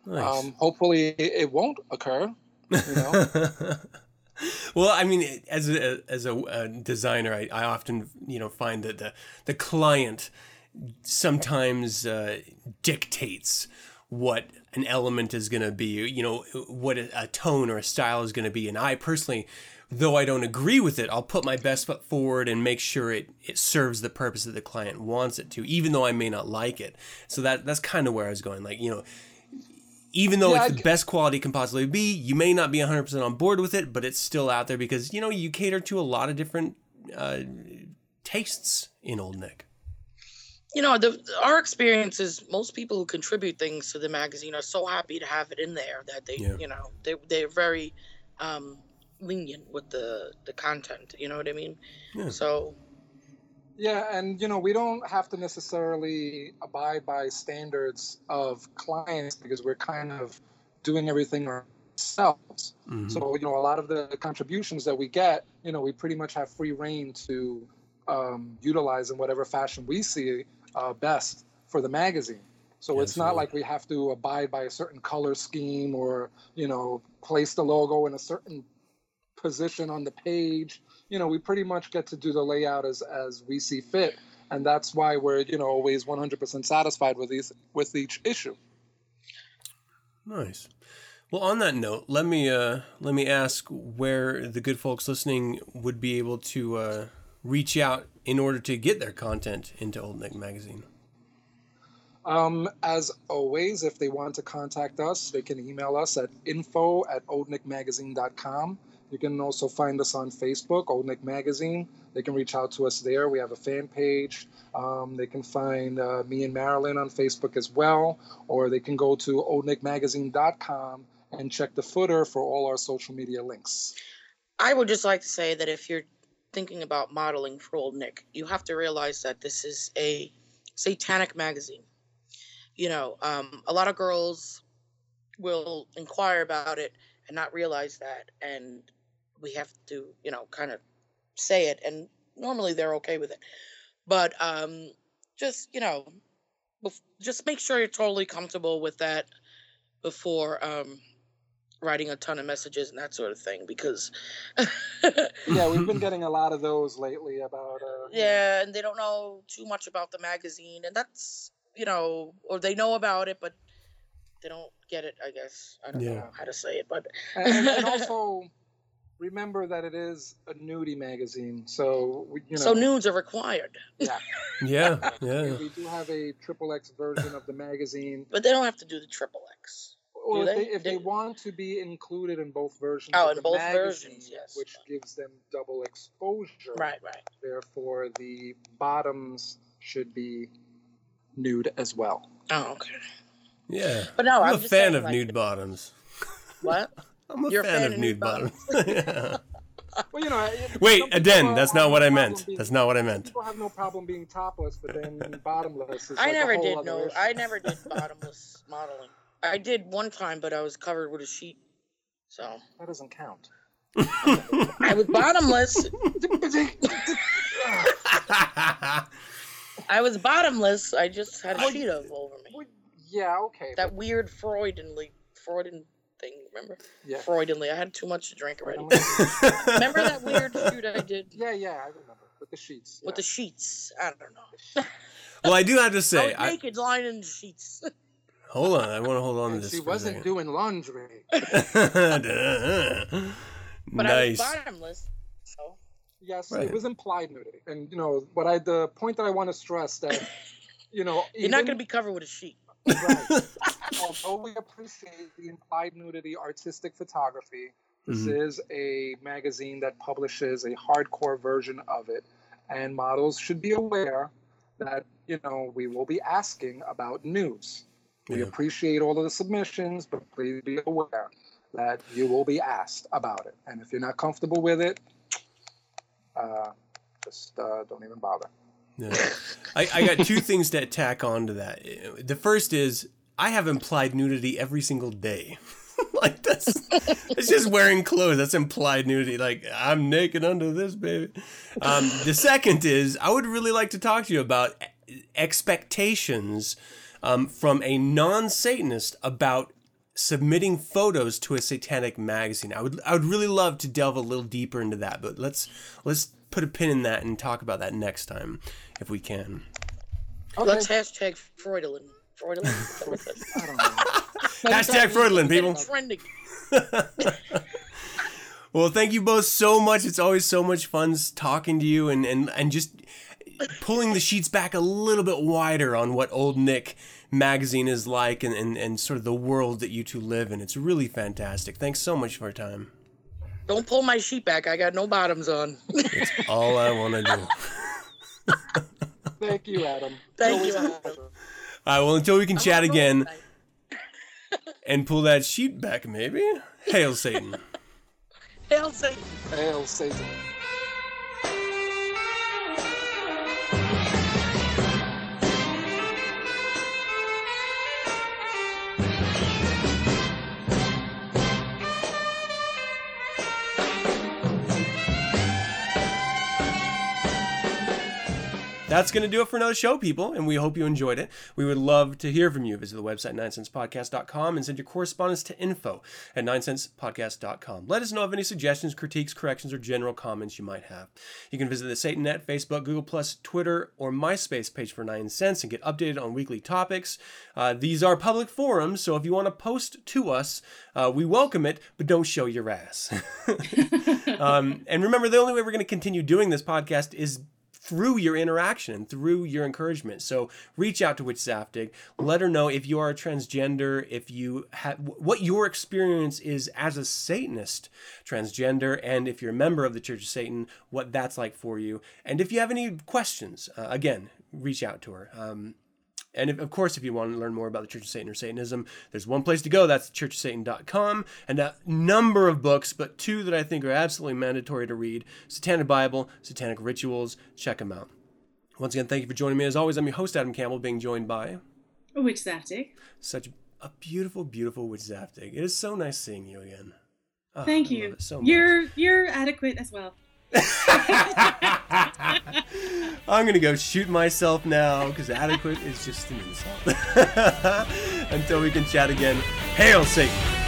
Nice. Um, hopefully it, it won't occur. You know, well, I mean, as a as a, uh designer, I, I often you know find that the the client sometimes uh, dictates what an element is going to be. You know what a, a tone or a style is going to be, and I personally though I don't agree with it, I'll put my best foot forward and make sure it, it serves the purpose that the client wants it to, even though I may not like it. So that that's kind of where I was going. Like, you know, even though Yeah, it's I the best quality it can possibly be, you may not be 100% on board with it, but it's still out there because, you know, you cater to a lot of different uh, tastes in Old Nick. you know the our experience is most people who contribute things to the magazine are so happy to have it in there that they Yeah. you know they they're very um lenient with the the content you know what i mean Yeah. so Yeah, and you know, we don't have to necessarily abide by standards of clients because we're kind of doing everything ourselves. Mhm. So, you know, a lot of the contributions that we get, you know, we pretty much have free reign to um, utilize in whatever fashion we see uh, best for the magazine. So it's not Absolutely. like we have to abide by a certain color scheme or, you know, place the logo in a certain position on the page. You know, we pretty much get to do the layout as as we see fit, and that's why we're you know always 100% satisfied with these with each issue. Nice. Well, on that note, let me uh, let me ask where the good folks listening would be able to uh, reach out in order to get their content into Old Nick Magazine. Um, as always, if they want to contact us, they can email us at info at oldnickmagazine.com. You can also find us on Facebook, Old Nick Magazine. They can reach out to us there. We have a fan page. Um, they can find uh, me and Marilyn on Facebook as well, or they can go to oldnickmagazine.com and check the footer for all our social media links. I would just like to say that if you're thinking about modeling for Old Nick, you have to realize that this is a satanic magazine. You know, um, a lot of girls will inquire about it and not realize that, and we have to, you know, kind of say it, and normally they're okay with it. But um, just, you know, bef- just make sure you're totally comfortable with that before um, writing a ton of messages and that sort of thing, because Yeah, we've been getting a lot of those lately about. Uh, yeah, and they don't know too much about the magazine, and that's you know, or they know about it, but they don't get it. I guess I don't Yeah. know how to say it, but and, and- and also remember that it is a nudie magazine, so we, you know. so nudes are required, Yeah, Yeah, yeah. we do have a triple X version of the magazine. but they don't have to do the triple X. Or Do if they, they? if they They- want to be included in both versions Oh, in the both versions, yes. which gives them double exposure. Right, right. Therefore, the bottoms should be nude as well. Oh, okay. Yeah. But no, I'm, I'm a just fan saying, of like- nude bottoms. What? I'm a You're fan, of nude bottoms. Yeah. Well, you know, Wait, some people Adam, that's not what I meant. being- That's not what I meant. People have no problem being topless, but then bottomless is I like a never whole did other no. issue. I never did bottomless modeling. I did one time, but I was covered with a sheet, so That doesn't count. I was bottomless. I was bottomless. I just had a sheet of over me. Yeah, okay. That weird Freudenly Freuden thing. Remember? Yeah. Freudenly. I had too much to drink already. remember that weird shoot I did Yeah, yeah, I remember with the sheets. with the sheets? I don't know. Well, I do have to I say, was I, naked lying in the sheets. hold on, I want to hold on to this. she wasn't second. doing laundry. But I was nice. bottomless. So Yes, Right. it was implied nudity, and you know what I the point that I want to stress that you know you're not going to be covered with a sheet. Right. Although we appreciate the implied nudity artistic photography, this Mhm. is a magazine that publishes a hardcore version of it, and models should be aware that you know we will be asking about news. We Yeah. appreciate all of the submissions, but please be aware that you will be asked about it, and if you're not comfortable with it, uh, just uh, don't even bother. Yeah. I, I got two things to tack on to that. The first is I have implied nudity every single day. like that's it's just wearing clothes. That's implied nudity. Like I'm naked under this baby. Um, the second is I would really like to talk to you about expectations um, from a non-Satanist about submitting photos to a satanic magazine. I would I would really love to delve a little deeper into that, but let's let's put a pin in that and talk about that next time if we can. Let's hashtag Freudelin. Freudelin. Is that what it? Hashtag Freudlin, people. Trending. Well, thank you both so much. It's always so much fun talking to you and, and, and just pulling the sheets back a little bit wider on what Old Nick magazine is like and, and, and sort of the world that you two live in. It's really fantastic. Thanks so much for your time. Don't pull my sheet back. I got no bottoms on. It's all I want to do. Thank you, Adam. Thank you. Adam. All right, well, until we can chat again and pull that sheet back, maybe. Hail Satan. Hail Satan. Hail Satan. That's going to do it for another show, people, and we hope you enjoyed it. We would love to hear from you. Visit the website 9sensepodcast.com and send your correspondence to info at 9sensepodcast.com. Let us know of any suggestions, critiques, corrections, or general comments you might have. You can visit the SatanNet, Facebook, Google+, Plus, Twitter, or MySpace page for 9sense and get updated on weekly topics. Uh, these are public forums, so if you want to post to us, uh, we welcome it, but don't show your ass. um, and remember, the only way we're going to continue doing this podcast is through your interaction and through your encouragement. So reach out to Witch Zaftig. Let her know if you are a transgender, if you have what your experience is as a Satanist transgender, and if you're a member of the Church of Satan, what that's like for you. And if you have any questions, uh, again, reach out to her. Um, and if, of course, if you want to learn more about the Church of Satan or Satanism, there's one place to go. That's churchofsatan.com. And a number of books, but two that I think are absolutely mandatory to read Satanic Bible, Satanic Rituals. Check them out. Once again, thank you for joining me. As always, I'm your host, Adam Campbell, being joined by. Witch Zaftig. Such a beautiful, beautiful Witch Zaftig. It is so nice seeing you again. Oh, Thank I you. so much. you're you're adequate as well. I'm gonna go shoot myself now because adequate is just an insult. Until we can chat again, hail Satan!